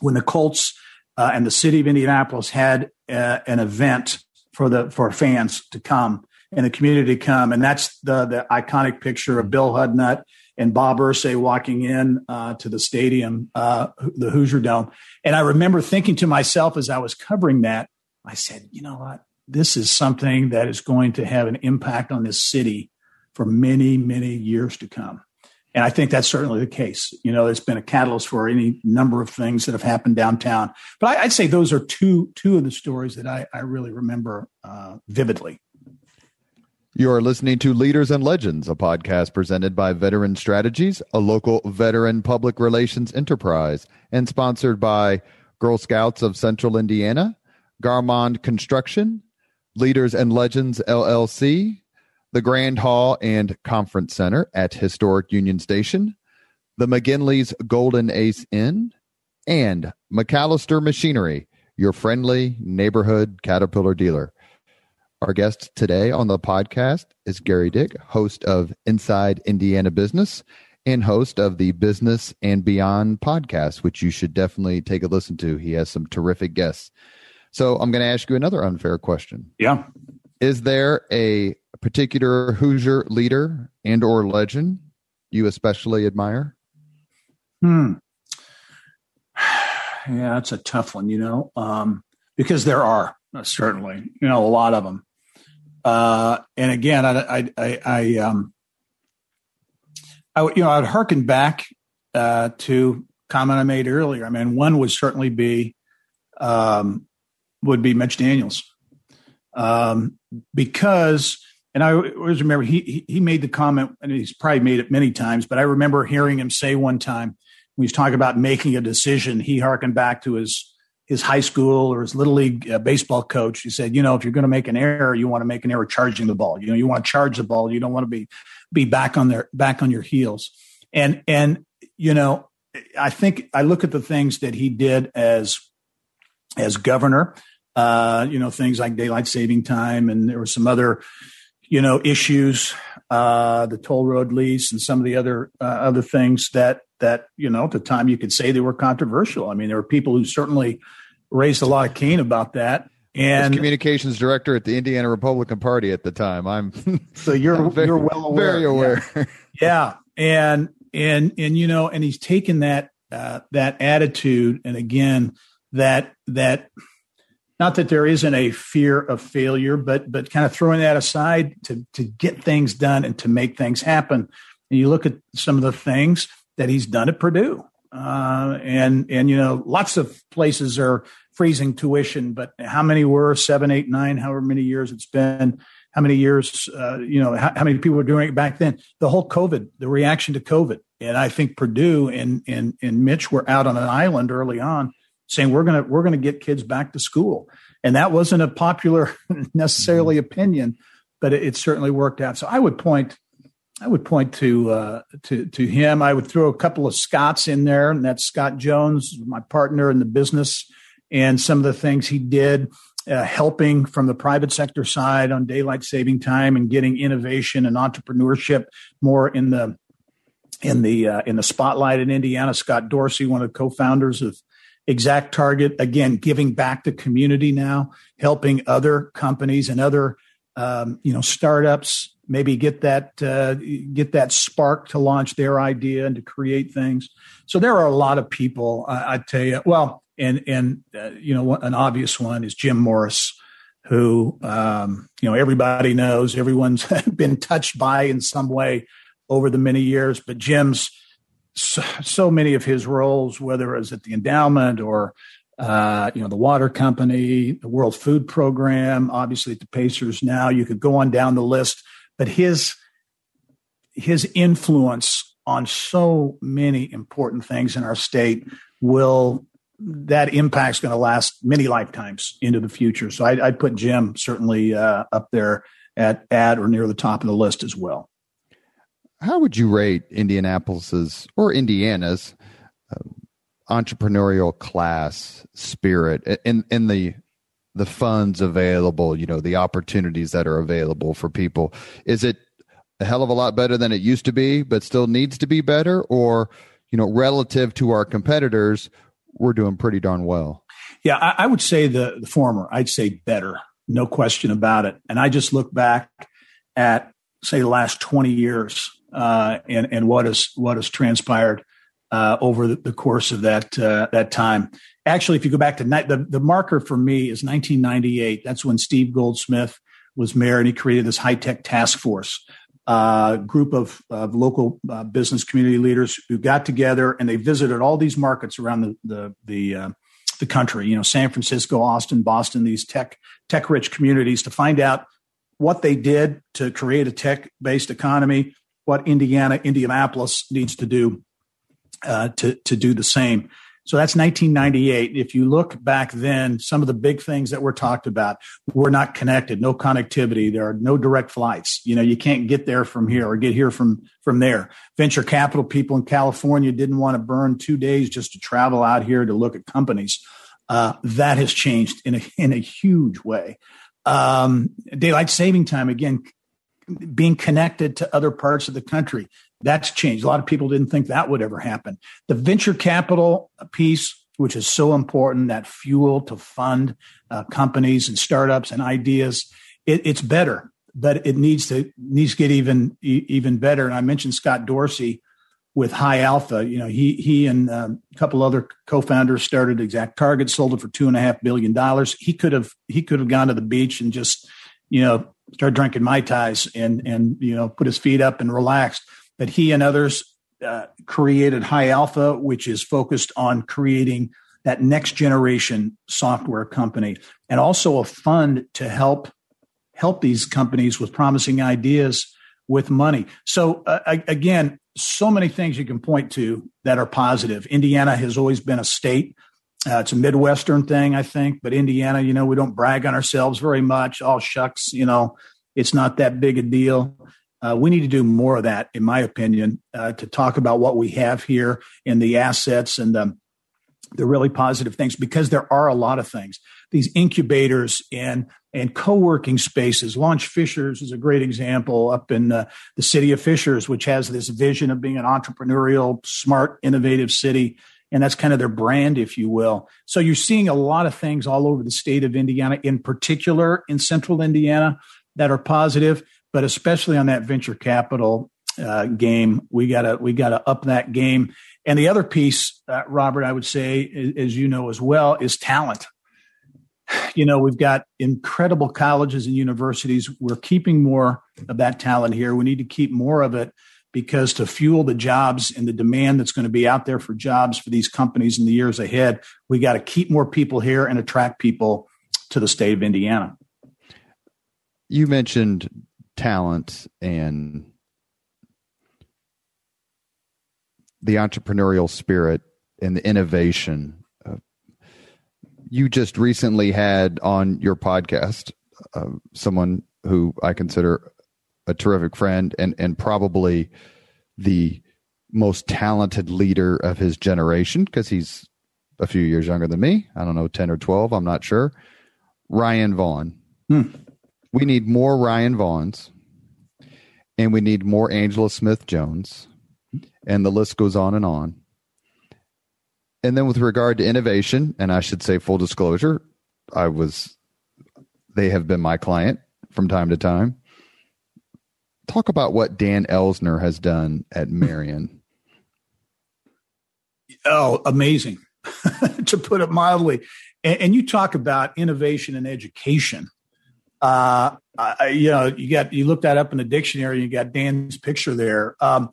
[SPEAKER 2] when the Colts uh, and the city of Indianapolis had uh, an event for the for fans to come and the community to come. And that's the the iconic picture of Bill Hudnut and Bob Irsay walking in uh, to the stadium, uh, the Hoosier Dome. And I remember thinking to myself as I was covering that, I said, you know what? This is something that is going to have an impact on this city for many, many years to come. And I think that's certainly the case. You know, it's been a catalyst for any number of things that have happened downtown. But I, would say those are two two of the stories that I, I really remember uh, vividly.
[SPEAKER 1] You are listening to Leaders and Legends, a podcast presented by Veteran Strategies, a local veteran public relations enterprise, and sponsored by Girl Scouts of Central Indiana, Garmong Construction, Leaders and Legends LLC, the Grand Hall and Conference Center at Historic Union Station, the McGinley's Golden Ace Inn, and MacAllister Machinery, your friendly neighborhood Caterpillar dealer. Our guest today on the podcast is Gerry Dick, host of Inside Indiana Business and host of the Business and Beyond podcast, which you should definitely take a listen to. He has some terrific guests. So I'm going to ask you another unfair question.
[SPEAKER 2] Yeah.
[SPEAKER 1] Is there a particular Hoosier leader and or legend you especially admire?
[SPEAKER 2] Hmm. Yeah, that's a tough one, you know, um, because there are uh, certainly, you know, a lot of them. Uh, and again, I, I, I, I, um, I, you know, I'd harken back uh, to comment I made earlier. I mean, one would certainly be um, would be Mitch Daniels, um, because and I always remember he he made the comment, and he's probably made it many times, but I remember hearing him say one time when he's talking about making a decision, he harkened back to his his high school or his little league uh, baseball coach. He said, you know, if you're going to make an error, you want to make an error charging the ball. You know, you want to charge the ball. You don't want to be be back on their back on your heels. And and you know, I think I look at the things that he did as as governor. Uh, you know, things like daylight saving time, and there were some other you know issues, uh, the toll road lease, and some of the other uh, other things that that you know at the time you could say they were controversial. I mean, there were people who certainly raised a lot of Cain about that. And
[SPEAKER 1] As communications director at the Indiana Republican Party at the time, I'm
[SPEAKER 2] so you're very, you're well aware,
[SPEAKER 1] very aware.
[SPEAKER 2] Yeah. yeah. and and and you know, and he's taken that uh, that attitude, and again, that that not that there isn't a fear of failure, but but kind of throwing that aside to to get things done and to make things happen. And you look at some of the things that he's done at Purdue, uh, and and you know, lots of places are freezing tuition, but how many were seven, eight, nine, however many years it's been? How many years, uh, you know, how, how, many people were doing it back then? The whole COVID, the reaction to COVID, and I think Purdue and and and Mitch were out on an island early on saying we're going to we're going to get kids back to school and that wasn't a popular necessarily mm-hmm. opinion but it, it, certainly worked out so i would point i would point to uh, to to him i would throw a couple of scots in there and that's scott jones my partner in the business and some of the things he did uh, helping from the private sector side on daylight saving time and getting innovation and entrepreneurship more in the in the uh, in the spotlight in Indiana. Scott Dorsey, one of the co-founders of Exact Target, again giving back to community now helping other companies and other um, you know startups maybe get that uh, get that spark to launch their idea and to create things so there are a lot of people i, I tell you well and and uh, you know an obvious one is jim morris who um, you know everybody knows everyone's been touched by in some way over the many years but jim's so, so many of his roles, whether it was at the endowment or uh, you know the water company, the World Food Program, obviously at the Pacers. Now you could go on down the list, but his his influence on so many important things in our state will that impact's going to last many lifetimes into the future. So I'd, I'd put Jim certainly uh, up there at at or near the top of the list as well
[SPEAKER 1] how would you rate Indianapolis's or Indiana's uh, entrepreneurial class spirit in in the the funds available, you know, the opportunities that are available for people? Is it a hell of a lot better than it used to be, but still needs to be better, or you know, relative to our competitors, we're doing pretty darn well.
[SPEAKER 2] Yeah, I, I would say the, the former. I'd say better, no question about it. And I just look back at say the last 20 years uh, and and what has what has transpired uh, over the, the, course of that uh, that time. Actually, if you go back to ni- the the marker for me is 1998. That's when Steve Goldsmith was mayor, and he created this high tech task force. Group of, of local uh, business community leaders who got together and they visited all these markets around the the the, uh, the country. You know, San Francisco, Austin, Boston, these tech tech rich communities to find out what they did to create a tech based economy, what Indiana, Indianapolis needs to do uh, to, to do the same. So that's 1998. If you look back then, some of the big things that were talked about were not connected, no connectivity. There are no direct flights. You know, you can't get there from here or get here from, from there. Venture capital people in California didn't want to burn two days just to travel out here to look at companies. Uh, that has changed in a, in a huge way. Um, daylight saving time, again, being connected to other parts of the country. That's changed. A lot of people didn't think that would ever happen. The venture capital piece, which is so important, that fuel to fund uh, companies and startups and ideas, it, it's better, but it needs to needs to get even even better. And I mentioned Scott Dorsey with High Alpha. You know, he he and um, a couple other co-founders started Exact Target, sold it for two and a half billion dollars. He could have he could have gone to the beach and just you know started drinking mai tais and and you know put his feet up and relaxed but he and others uh, created High Alpha, which is focused on creating that next generation software company, and also a fund to help help these companies with promising ideas with money. So uh, again, so many things you can point to that are positive. Indiana has always been a state. Uh, it's a Midwestern thing, I think, but Indiana, you know, we don't brag on ourselves very much. All shucks, you know, it's not that big a deal. Uh, we need to do more of that, in my opinion, uh, to talk about what we have here and the assets and the, the really positive things, because there are a lot of things. These incubators and and co-working spaces. Launch Fishers is a great example up in uh, the city of Fishers, which has this vision of being an entrepreneurial, smart, innovative city. And that's kind of their brand, if you will. So you're seeing a lot of things all over the state of Indiana, in particular in central Indiana, that are positive but especially on that venture capital uh, game, we gotta we gotta up that game. And the other piece, uh, Robert, I would say, as you know as well, is talent. You know, we've got incredible colleges and universities. We're keeping more of that talent here. We need to keep more of it because to fuel the jobs and the demand that's going to be out there for jobs for these companies in the years ahead, we got to keep more people here and attract people to the state of Indiana.
[SPEAKER 1] You mentioned talent and the entrepreneurial spirit and the innovation. Uh, you just recently had on your podcast uh, someone who I consider a terrific friend and and probably the most talented leader of his generation because he's a few years younger than me. I don't know, 10 or 12, I'm not sure. Ryan Vaughn. Hmm. We need more Ryan Vaughns, and we need more Angela Smith Jones, and the list goes on and on. And then with regard to innovation, and I should say full disclosure, I was they have been my client from time to time. Talk about what Dan Elsener has done at Marian.
[SPEAKER 2] Oh, amazing, to put it mildly. And, and, you talk about innovation and education. Uh, I, you know, you got you look that up in the dictionary. You got Dan's picture there. Um,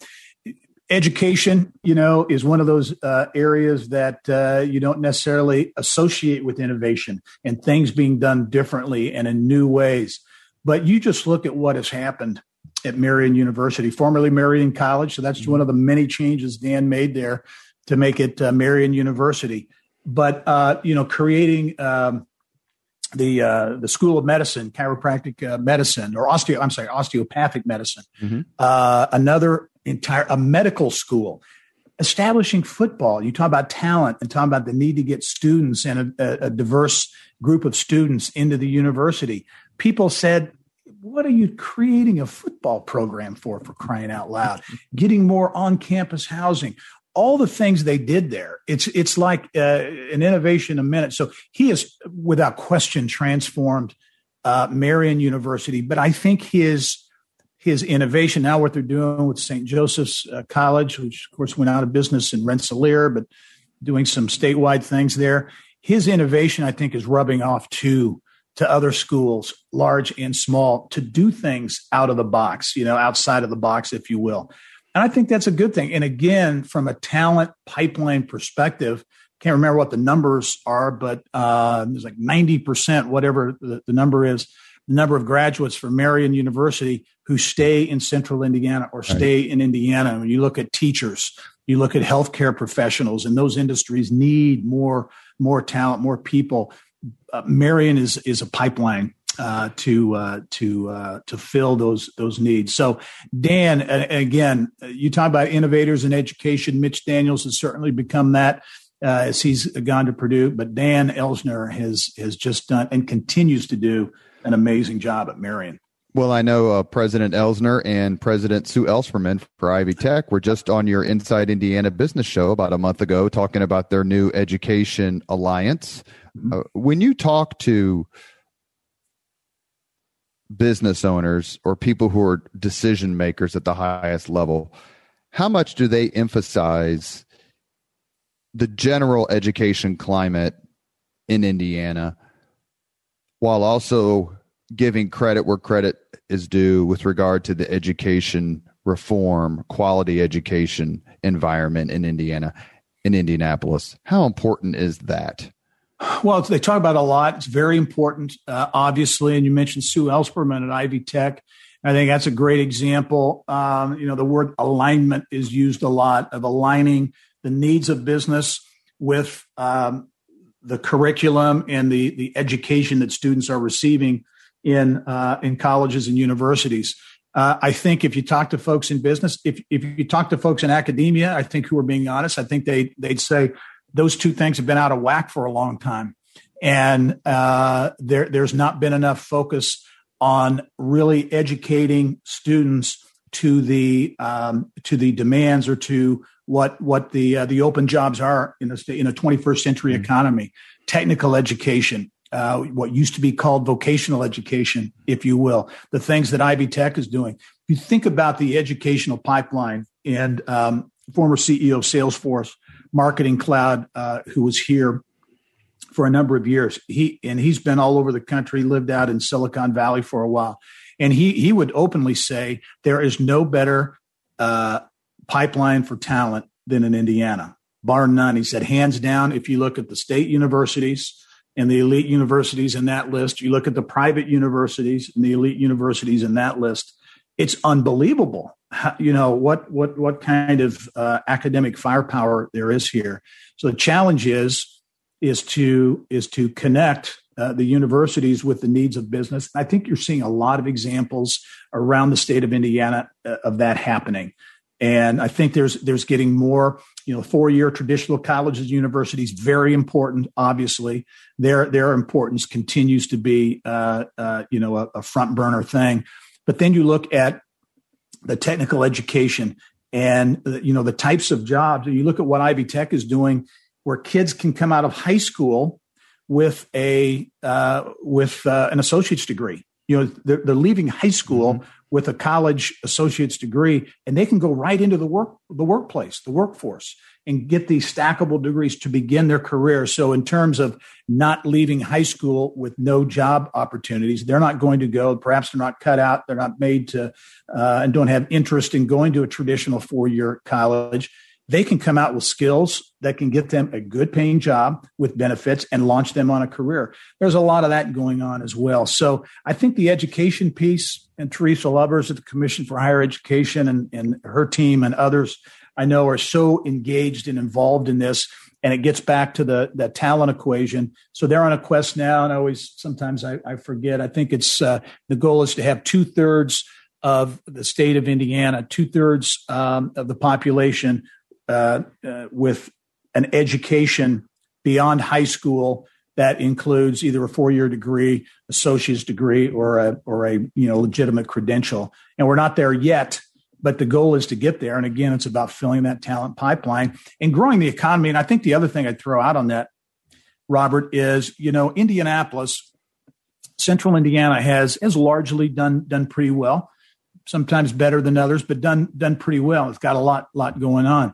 [SPEAKER 2] education, you know, is one of those uh, areas that uh, you don't necessarily associate with innovation and things being done differently and in new ways. But you just look at what has happened at Marian University, formerly Marian College. So that's mm-hmm. one of the many changes Dan made there to make it uh, Marian University. But uh, you know, creating um, the uh, the School of Medicine, chiropractic uh, medicine, or osteo I'm sorry, osteopathic medicine. Mm-hmm. Uh, another entire a medical school. Establishing football. You talk about talent and talk about the need to get students and a, a diverse group of students into the university. People said, "What are you creating a football program for? For crying out loud! Getting more on campus housing all the things they did there, it's it's like uh, an innovation a minute. So he is without question transformed uh, Marian University. But I think his his innovation now, what they're doing with St. Joseph's uh, College, which of course went out of business in Rensselaer, but doing some statewide things there. His innovation, I think, is rubbing off too to other schools, large and small, to do things out of the box, you know, outside of the box, if you will. And I think that's a good thing. And again, from a talent pipeline perspective, can't remember what the numbers are, but uh, there's like 90%, whatever the, the number is, the number of graduates from Marian University who stay in central Indiana or stay right. in Indiana. When you look at teachers, you look at healthcare professionals, and those industries need more more talent, more people. Uh, Marian is is a pipeline uh, to uh, to uh, to fill those those needs. So, Dan, again, you talk about innovators in education. Mitch Daniels has certainly become that uh, as he's gone to Purdue, but Dan Elsener has has just done and continues to do an amazing job at Marian.
[SPEAKER 1] Well, I know uh, President Elsener and President Sue Ellspermann for Ivy Tech were just on your Inside Indiana business show about a month ago talking about their new education alliance. Mm-hmm. When you talk to business owners or people who are decision makers at the highest level, how much do they emphasize the general education climate in Indiana while also giving credit where credit is due with regard to the education reform, quality education environment in Indiana, in Indianapolis. How important is that?
[SPEAKER 2] Well, they talk about a lot. It's very important, uh, obviously. And you mentioned Sue Ellspermann at Ivy Tech. I think that's a great example. Um, you know, the word alignment is used a lot of aligning the needs of business with um, the curriculum and the the education that students are receiving in uh, in colleges and universities. Uh, I think if you talk to folks in business, if if you talk to folks in academia, I think who are being honest, I think they they'd say those two things have been out of whack for a long time, and uh, there there's not been enough focus on really educating students to the um, to the demands or to what what the uh, the open jobs are in a in a 21st century mm-hmm. economy. Technical education, uh, what used to be called vocational education, if you will, the things that Ivy Tech is doing. If you think about the educational pipeline and um, former CEO of Salesforce Marketing Cloud, uh, who was here for a number of years, he and he's been all over the country, lived out in Silicon Valley for a while, and he he would openly say there is no better uh, pipeline for talent than in Indiana, bar none. He said, hands down, if you look at the state universities and the elite universities in that list, you look at the private universities and the elite universities in that list, it's unbelievable. You know what what what kind of uh, academic firepower there is here. So the challenge is is to is to connect uh, the universities with the needs of business. I think you're seeing a lot of examples around the state of Indiana uh, of that happening. And I think there's there's getting more, you know, four year traditional colleges, universities, very important. Obviously, their their importance continues to be, uh, uh, you know, a, a front burner thing. But then you look at the technical education and you know the types of jobs. And you look at what Ivy Tech is doing, where kids can come out of high school with a uh, with uh, an associate's degree. You know, they're, they're leaving high school. Mm-hmm with a college associate's degree and they can go right into the work the workplace the workforce and get these stackable degrees to begin their career so in terms of not leaving high school with no job opportunities they're not going to go perhaps they're not cut out they're not made to uh, and don't have interest in going to a traditional four year college they can come out with skills that can get them a good paying job with benefits and launch them on a career. There's a lot of that going on as well. So I think the education piece and Teresa Lubbers at the Commission for Higher Education and, and her team and others I know are so engaged and involved in this. And it gets back to the, the talent equation. So they're on a quest now. And I always, sometimes I, I forget, I think it's uh, the goal is to have two thirds of the state of Indiana, two thirds um, of the population uh, uh, with an education beyond high school that includes either a four-year degree, associate's degree, or a or a you know legitimate credential. And we're not there yet, but the goal is to get there. And again, it's about filling that talent pipeline and growing the economy. And I think the other thing I'd throw out on that, Robert, is you know Indianapolis, Central Indiana has has largely done done pretty well. Sometimes better than others, but done done pretty well. It's got a lot lot going on.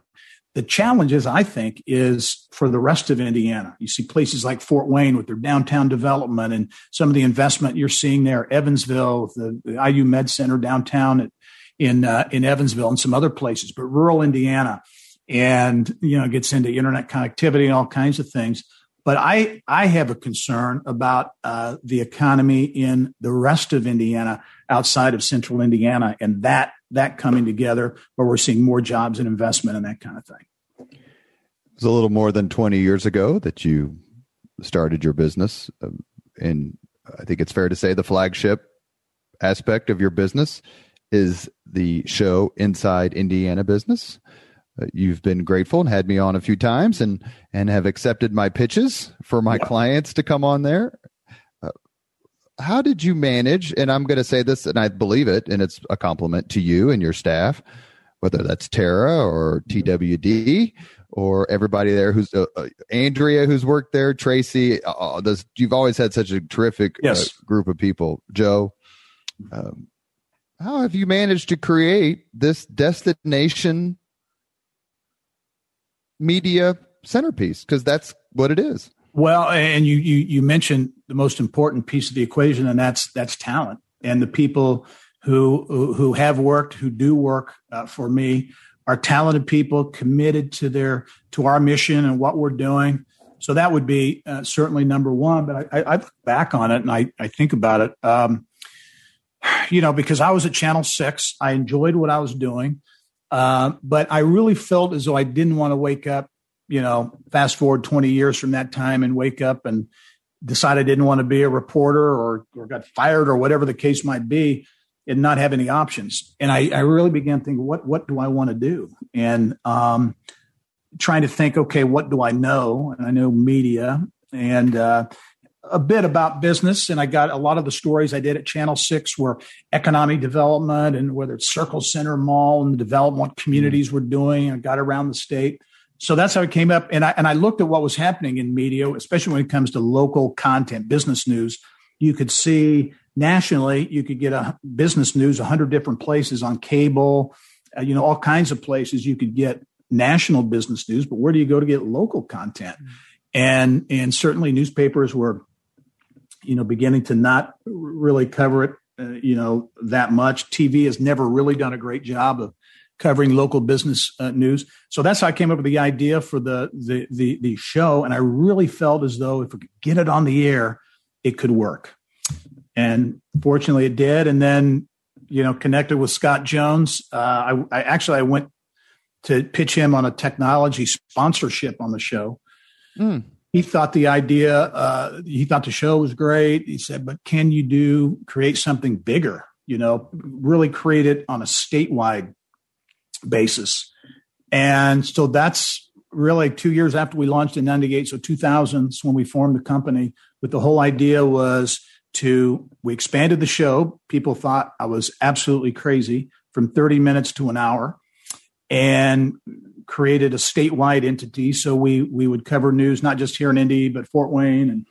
[SPEAKER 2] The challenge is, I think, is for the rest of Indiana. You see places like Fort Wayne with their downtown development and some of the investment you're seeing there. Evansville, the, the IU Med Center downtown at, in uh, in Evansville, and some other places. But rural Indiana, and you know, gets into internet connectivity and all kinds of things. But I I have a concern about uh, the economy in the rest of Indiana outside of central Indiana, and that that coming together where we're seeing more jobs and investment and that kind of thing.
[SPEAKER 1] It was a little more than 20 years ago that you started your business. Um, and I think it's fair to say the flagship aspect of your business is the show Inside Indiana Business. Uh, you've been grateful and had me on a few times and and have accepted my pitches for my yep. clients to come on there how did you manage? And I'm going to say this, and I believe it, and it's a compliment to you and your staff, whether that's Tara or TWD or everybody there who's uh, uh, Andrea who's worked there, Tracy. Uh, uh this, you've always had such a terrific uh, yes. group of people. Joe, um, how have you managed to create this destination media centerpiece? Because that's what it is.
[SPEAKER 2] Well, and you, you you mentioned the most important piece of the equation, and that's that's talent and the people who who have worked, who do work uh, for me, are talented people committed to their to our mission and what we're doing. So that would be uh, certainly number one. But I, I, look back on it and I, I think about it. Um, you know, because I was at Channel Six, I enjoyed what I was doing, uh, but I really felt as though I didn't want to wake up you know, fast forward 20 years from that time and wake up and decide I didn't want to be a reporter or, or got fired or whatever the case might be and not have any options. And I, I really began thinking, what, what do I want to do? And, um, trying to think, okay, what do I know? And I know media and, uh, a bit about business and I got a lot of the stories I did at Channel 6 were economic development and whether it's Circle Center Mall and the development communities mm-hmm. were doing. I got around the state. So that's how it came up. And I, and I looked at what was happening in media, especially when it comes to local content, business news. You could see nationally, you could get a business news, 100 different places on cable, uh, you know, all kinds of places you could get national business news, but where do you go to get local content? Mm-hmm. And, and certainly newspapers were, you know, beginning to not really cover it, uh, you know, that much. TV has never really done a great job of covering local business uh, news. So that's how I came up with the idea for the, the, the the show, and I really felt as though if we could get it on the air, it could work. And fortunately, it did. And then you know, connected with Scott Jones. Uh, I, I actually I went to pitch him on a technology sponsorship on the show. Mm. He thought the idea, uh, he thought the show was great. He said, but can you do create something bigger? You know, really create it on a statewide basis. And so that's really two years after we launched in 98. So 2000s when we formed the company, but the whole idea was to, we expanded the show. People thought I was absolutely crazy from 30 minutes to an hour and created a statewide entity. So we, we would cover news, not just here in Indy, but Fort Wayne and,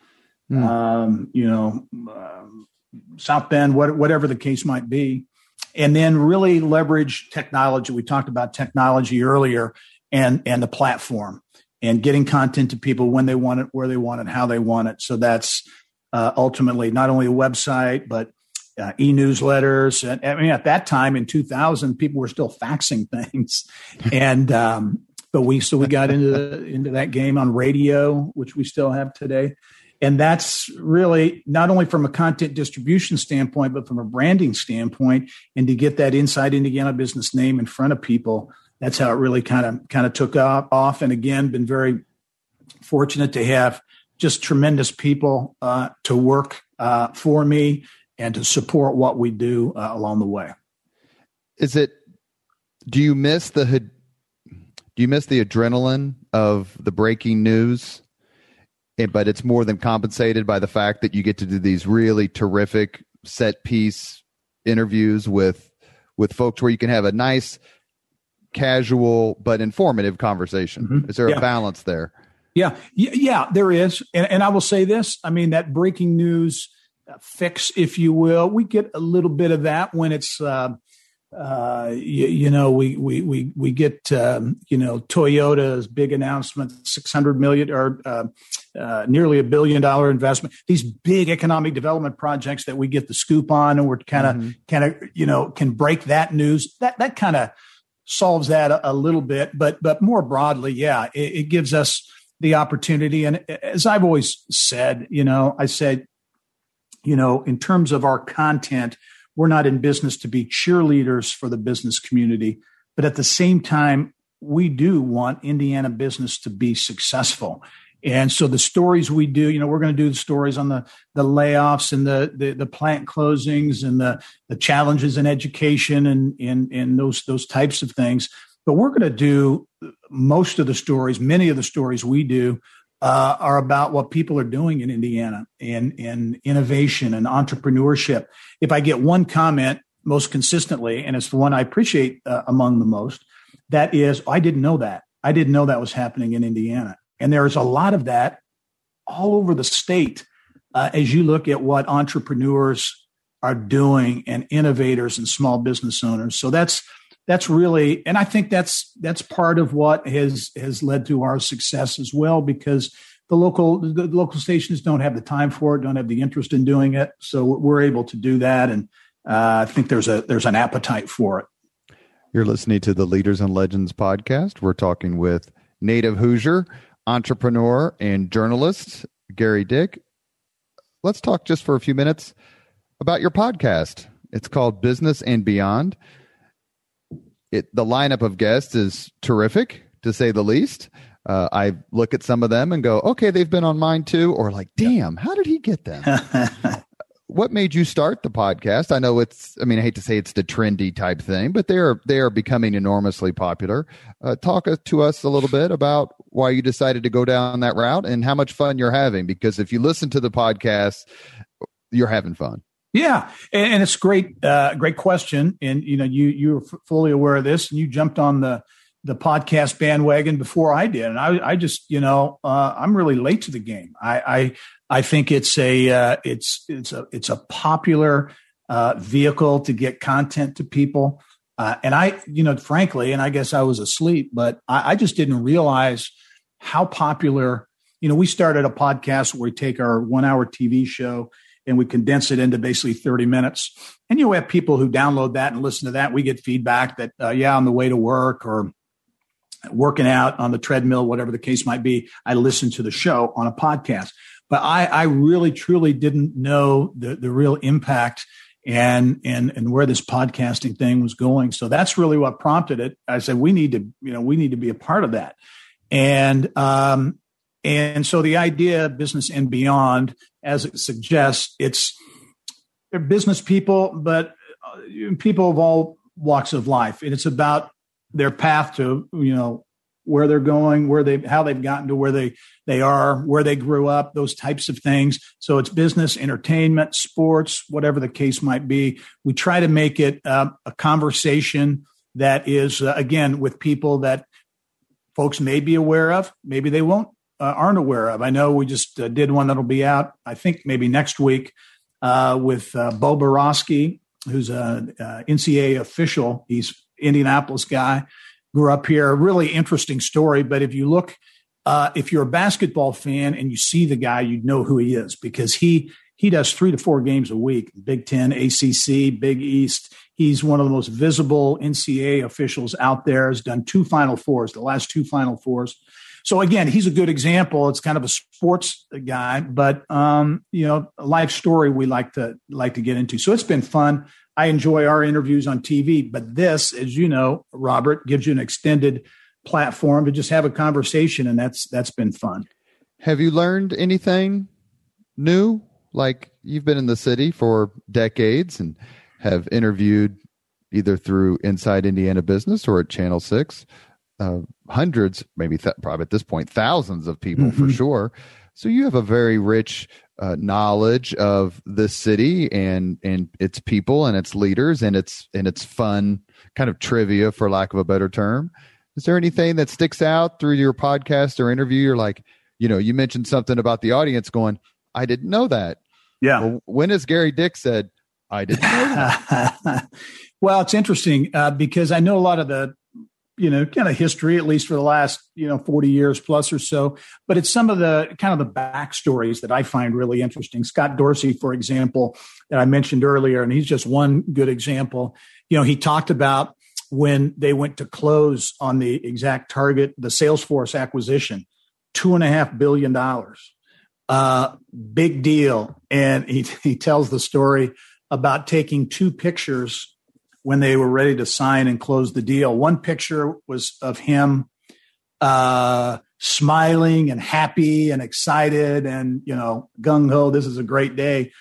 [SPEAKER 2] mm. um, you know, um, South Bend, what, whatever the case might be and then really leverage technology. We talked about technology earlier and, and the platform and getting content to people when they want it, where they want it, how they want it. So that's uh, ultimately not only a website, but uh, e-newsletters. And I mean, at that time in 2000, people were still faxing things. and, um, but we, so we got into the, into that game on radio, which we still have today. And that's really not only from a content distribution standpoint, but from a branding standpoint. And to get that inside Indiana business name in front of people, that's how it really kind of kind of took off. And again, been very fortunate to have just tremendous people uh, to work uh, for me and to support what we do uh, along the way.
[SPEAKER 1] Is it? Do you miss the? Do you miss the adrenaline of the breaking news? but it's more than compensated by the fact that you get to do these really terrific set piece interviews with with folks where you can have a nice casual but informative conversation mm-hmm. is there yeah. a balance there
[SPEAKER 2] yeah yeah there is and, and i will say this i mean that breaking news fix if you will we get a little bit of that when it's uh, uh, you, you, know, we we we we get um, you know Toyota's big announcement, six hundred million or uh, uh, nearly a billion dollar investment. These big economic development projects that we get the scoop on, and we're kind of kind of you know can break that news. That that kind of solves that a, a, little bit, but but more broadly, yeah, it, it gives us the opportunity. And as I've always said, you know, I said, you know, in terms of our content we're not in business to be cheerleaders for the business community, but at the same time, we do want Indiana business to be successful. And so the stories we do, you know, we're going to do the stories on the the layoffs and the the, the plant closings and the the challenges in education and and and those those types of things. But we're going to do most of the stories, many of the stories we do uh, are about what people are doing in Indiana in in innovation and entrepreneurship. If I get one comment most consistently, and it's the one I appreciate uh, among the most, that is, I didn't know that. I didn't know that was happening in Indiana, and there is a lot of that all over the state. Uh, as you look at what entrepreneurs are doing and innovators and small business owners, so that's that's really and i think that's that's part of what has has led to our success as well because the local the local stations don't have the time for it don't have the interest in doing it. So we're able to do that and uh, i think there's a there's an appetite for it.
[SPEAKER 1] You're listening to the leaders and legends podcast. We're talking with native hoosier entrepreneur and journalist gerry dick. Let's talk just for a few minutes about your podcast. It's called business and beyond it, the lineup of guests is terrific to say the least. Uh, I look at some of them and go, okay, they've been on mine too, or like, damn, how did he get them? what made you start the podcast? I know it's, I mean, I hate to say it's the trendy type thing, but they are they are becoming enormously popular. Uh, talk to us a little bit about why you decided to go down that route and how much fun you're having. Because if you listen to the podcast, you're having fun.
[SPEAKER 2] Yeah, and, and it's great, uh, great question. And you know, you you were fully aware of this, and you jumped on the the podcast bandwagon before I did, and I, I just, you know, uh, I'm really late to the game. I I, I think it's a uh, it's it's a it's a popular uh, vehicle to get content to people, uh, and I, you know, frankly, and I guess I was asleep, but I, I just didn't realize how popular. You know, we started a podcast where we take our one hour TV show and we condense it into basically 30 minutes. And you have people who download that and listen to that. We get feedback that, uh, yeah, on the way to work or working out on the treadmill, whatever the case might be, I listen to the show on a podcast. But I, I really, truly didn't know the, the real impact and and and where this podcasting thing was going. So that's really what prompted it. I said we need to, you know, we need to be a part of that. And um, and so the idea business and beyond, as it suggests, it's they're business people, but uh, people of all walks of life. And it's about their path to, you know, where they're going, where they, how they've gotten to where they, they are, where they grew up, those types of things. So it's business, entertainment, sports, whatever the case might be. We try to make it uh, a conversation that is, uh, again, with people that folks may be aware of, maybe they won't uh, aren't aware of. I know we just uh, did one that'll be out, I think maybe next week, uh, with uh, Bo Borowski, who's a NCAA official. He's Indianapolis guy, grew up here. Really interesting story. But if you look, uh, if you're a basketball fan and you see the guy, you'd know who he is because he he does three to four games a week, Big Ten, ACC, Big East. He's one of the most visible NCAA officials out there. Has done two Final Fours, the last two Final Fours. So again, he's a good example. It's kind of a sports guy, but um, you know, a life story we like to like to get into. So it's been fun. I enjoy our interviews on TV, but this, as you know, Robert, gives you an extended platform to just have a conversation, and that's that's been fun.
[SPEAKER 1] Have you learned anything new? Like you've been in the city for decades and have interviewed either through Inside Indiana Business or at Channel Six uh, hundreds, maybe th- probably at this point, thousands of people mm-hmm. for sure. So you have a very rich uh, knowledge of the city and and its people and its leaders and its and its fun kind of trivia, for lack of a better term. Is there anything that sticks out through your podcast or interview? You're like, you know, you mentioned something about the audience going, I didn't know that.
[SPEAKER 2] Yeah. Well,
[SPEAKER 1] when has Gerry Dick said, I didn't know that?
[SPEAKER 2] well, it's interesting uh, because I know a lot of the you know kind of history at least for the last you know 40 years plus or so. But it's some of the kind of the backstories that i find really interesting. Scott dorsey for example that i mentioned earlier and he's just one good example. You know he talked about when they went to close on the exact target the salesforce acquisition two and a half billion dollars. Uh big deal. And he, he tells the story about taking two pictures when they were ready to sign and close the deal. One picture was of him uh, smiling and happy and excited and, you know, gung ho, this is a great day.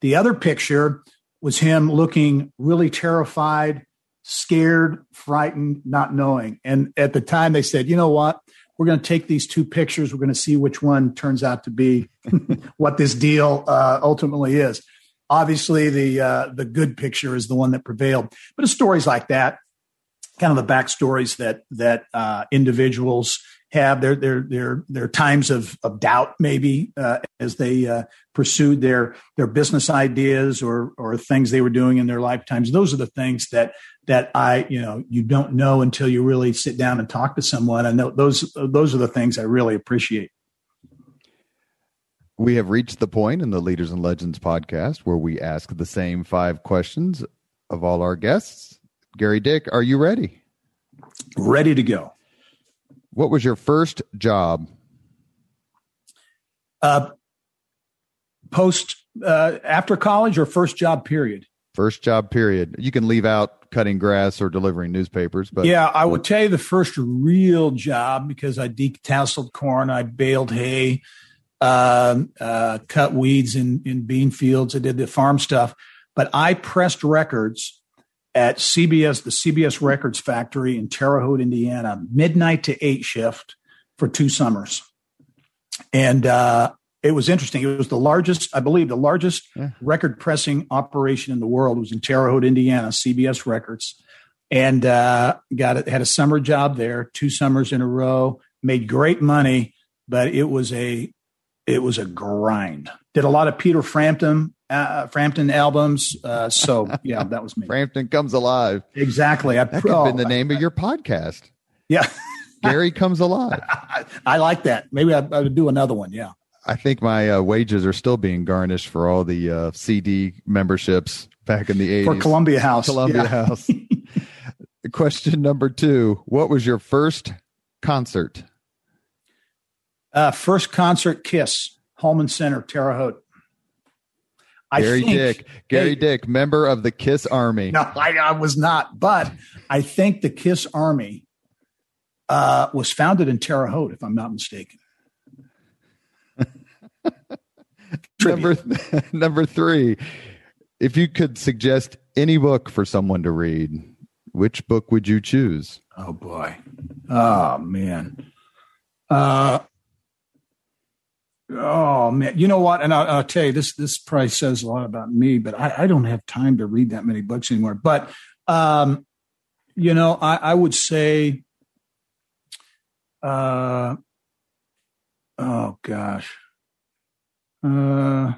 [SPEAKER 2] The other picture was him looking really terrified, scared, frightened, not knowing. And at the time they said, you know what? we're going to take these two pictures. We're going to see which one turns out to be what this deal uh, ultimately is. Obviously, the uh, the good picture is the one that prevailed. But it's stories like that, kind of the backstories that that uh, individuals have their their their their times of of doubt maybe uh, as they uh, pursued their their business ideas or or things they were doing in their lifetimes. Those are the things that that I you know you don't know until you really sit down and talk to someone. And those those are the things I really appreciate.
[SPEAKER 1] We have reached the point in the Leaders and Legends podcast where we ask the same five questions of all our guests. Gerry Dick, are you ready?
[SPEAKER 2] Ready to go.
[SPEAKER 1] What was your first job?
[SPEAKER 2] Uh, post uh, after college or first job period?
[SPEAKER 1] First job period. You can leave out cutting grass or delivering newspapers, but
[SPEAKER 2] yeah, I would tell you the first real job because I detasseled corn, I baled hay, uh, uh, cut weeds in in bean fields. I did the farm stuff, but I pressed records at CBS, the CBS Records Factory in Terre Haute, Indiana, midnight to eight shift for two summers. And uh, it was interesting. It was the largest, I believe, the largest yeah. record pressing operation in the world it was in Terre Haute, Indiana, CBS Records. And uh, got it, had a summer job there, two summers in a row, made great money, but it was a it was a grind. Did a lot of Peter Frampton uh, Frampton albums. Uh, so yeah, that was me.
[SPEAKER 1] Frampton comes alive.
[SPEAKER 2] Exactly.
[SPEAKER 1] I, that could have been the oh, name of your podcast.
[SPEAKER 2] Yeah.
[SPEAKER 1] Gerry comes alive.
[SPEAKER 2] I, I like that. Maybe I, I, would do another one. Yeah.
[SPEAKER 1] I think my uh, wages are still being garnished for all the uh, CD memberships back in the 80s.
[SPEAKER 2] For Columbia House.
[SPEAKER 1] Columbia yeah. House. Question number two What was your first concert?
[SPEAKER 2] Uh, first concert, Kiss, Hulman Center, Terre Haute.
[SPEAKER 1] I Gerry think, Dick, Gerry hey, Dick, member of the Kiss Army.
[SPEAKER 2] No, I, I was not, but I think the Kiss Army uh, was founded in Terre Haute, if I'm not mistaken.
[SPEAKER 1] number number three, if you could suggest any book for someone to read, which book would you choose?
[SPEAKER 2] Oh boy, oh man. Uh, Oh man, you know what? And I'll, I'll, tell you this. This probably says a lot about me, but I, I, don't have time to read that many books anymore. But um, you know, I, I would say, uh, oh gosh, uh,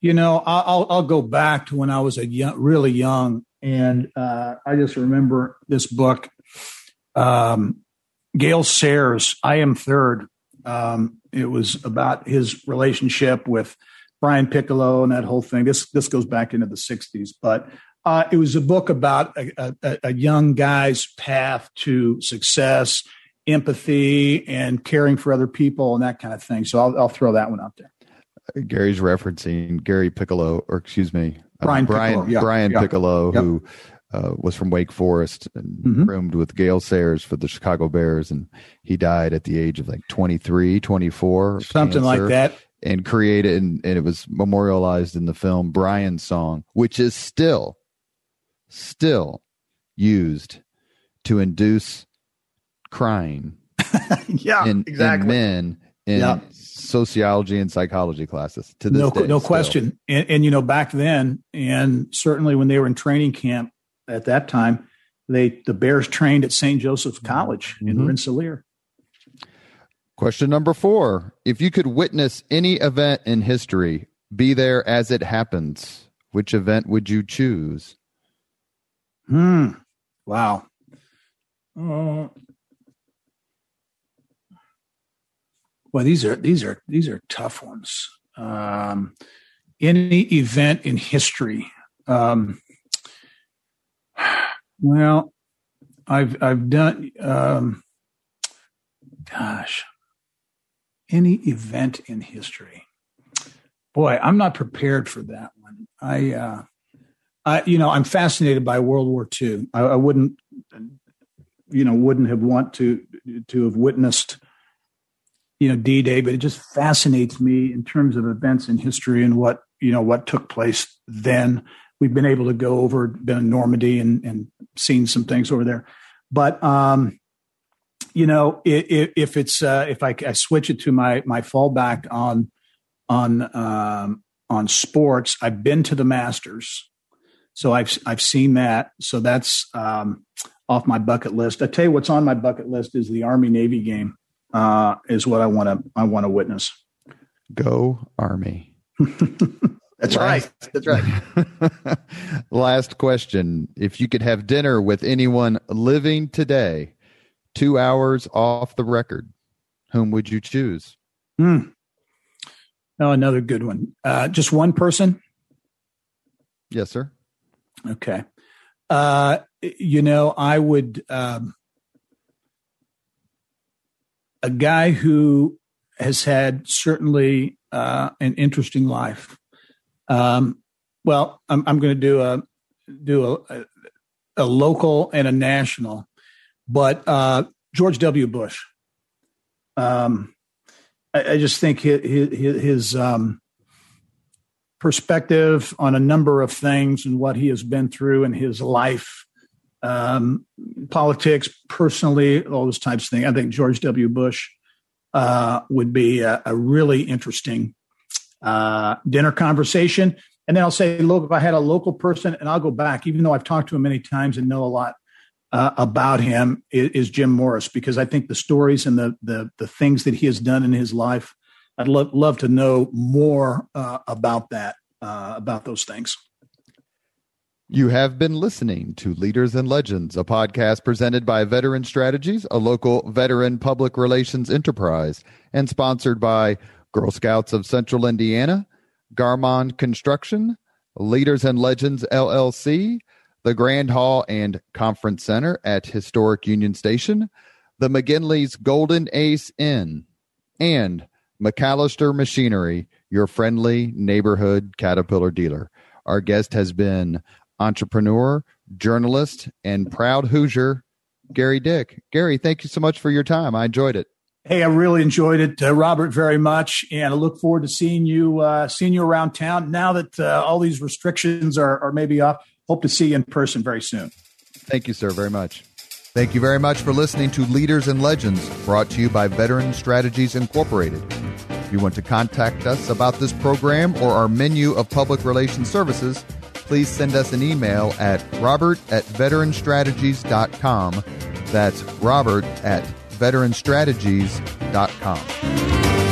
[SPEAKER 2] you know, I'll I'll go back to when I was a young, really young, and uh, I just remember this book, um, Gale Sayers, "I Am Third. Um, it was about his relationship with Brian Piccolo and that whole thing. This this goes back into the '60s, but uh, it was a book about a, a, a, young guy's path to success, empathy, and caring for other people, and that kind of thing. So I'll, I'll throw that one out there.
[SPEAKER 1] Gerry's referencing Gary Piccolo, or excuse me,
[SPEAKER 2] Brian
[SPEAKER 1] uh, Brian,
[SPEAKER 2] Piccolo, yeah,
[SPEAKER 1] Brian
[SPEAKER 2] yeah,
[SPEAKER 1] Piccolo, who uh, was from Wake Forest and mm-hmm. roomed with Gale Sayers for the Chicago Bears. And he died at the age of like 23, 24.
[SPEAKER 2] Something like that.
[SPEAKER 1] And created, and, and it was memorialized in the film Brian's Song, which is still, still used to induce crying.
[SPEAKER 2] yeah,
[SPEAKER 1] in,
[SPEAKER 2] exactly.
[SPEAKER 1] In men in yeah. sociology and psychology classes to this
[SPEAKER 2] no,
[SPEAKER 1] day.
[SPEAKER 2] No still. question. And, and, you know, back then, and certainly when they were in training camp, at that time, they the Bears trained at St. Joseph's College in mm-hmm. Rensselaer.
[SPEAKER 1] Question number four: If you could witness any event in history, be there as it happens, which event would you choose?
[SPEAKER 2] Hmm. Wow. Uh, well, these are these are these are tough ones. Um, any event in history. Um, well, I've I've done um, gosh, any event in history. Boy, I'm not prepared for that one. I uh, I you know, I'm fascinated by World War II. I, I wouldn't you know, wouldn't have want to to have witnessed you know D-Day, but it just fascinates me in terms of events in history and what you know what took place then we've been able to go over, been in Normandy and, and seen some things over there. But, um, you know, if, if it's uh, if I, I, switch it to my my fallback on on um, on sports, I've been to the Masters, so I've I've seen that. So that's um, off my bucket list. I tell you, what's on my bucket list is the Army Navy game. Uh, is what I want to I want to witness.
[SPEAKER 1] Go Army.
[SPEAKER 2] That's Last, right. That's right.
[SPEAKER 1] Last question. If you could have dinner with anyone living today, two hours off the record, whom would you choose?
[SPEAKER 2] Hmm. Oh, another good one. Uh, just one person?
[SPEAKER 1] Yes, sir.
[SPEAKER 2] Okay. Uh, you know, I would, um, a guy who has had certainly uh, an interesting life um, well, I'm, I'm going to do a do a, a, local and a national, but uh, George W. Bush. Um, I, I, just think his, his, his um, perspective on a number of things and what he has been through in his life, um, politics, personally, all those types of things. I think George W. Bush uh, would be a, a really interesting uh, dinner conversation. And then I'll say, look, if I had a local person, and I'll go back, even though I've talked to him many times and know a lot uh, about him, is, is, Jim Morris, because I think the stories and the, the, the things that he has done in his life, I'd love, love to know more uh, about that, uh, about those things.
[SPEAKER 1] You have been listening to Leaders and Legends, a podcast presented by Veteran Strategies, a local veteran public relations enterprise, and sponsored by Girl Scouts of Central Indiana, Garmong Construction, Leaders and Legends LLC, the Grand Hall and Conference Center at Historic Union Station, the McGinley's Golden Ace Inn, and MacAllister Machinery, your friendly neighborhood Caterpillar dealer. Our guest has been entrepreneur, journalist, and proud Hoosier, Gerry Dick. Gerry, thank you so much for your time. I enjoyed it.
[SPEAKER 2] Hey, I really enjoyed it, uh, Robert, very much, and I look forward to seeing you uh, seeing you around town. Now that uh, all these restrictions are, are maybe off, hope to see you in person very soon.
[SPEAKER 1] Thank you, sir, very much. Thank you very much for listening to Leaders and Legends, brought to you by Veteran Strategies Incorporated. If you want to contact us about this program or our menu of public relations services, please send us an email at robert at veteranstrategies.com. That's robert at veteranstrategies.com.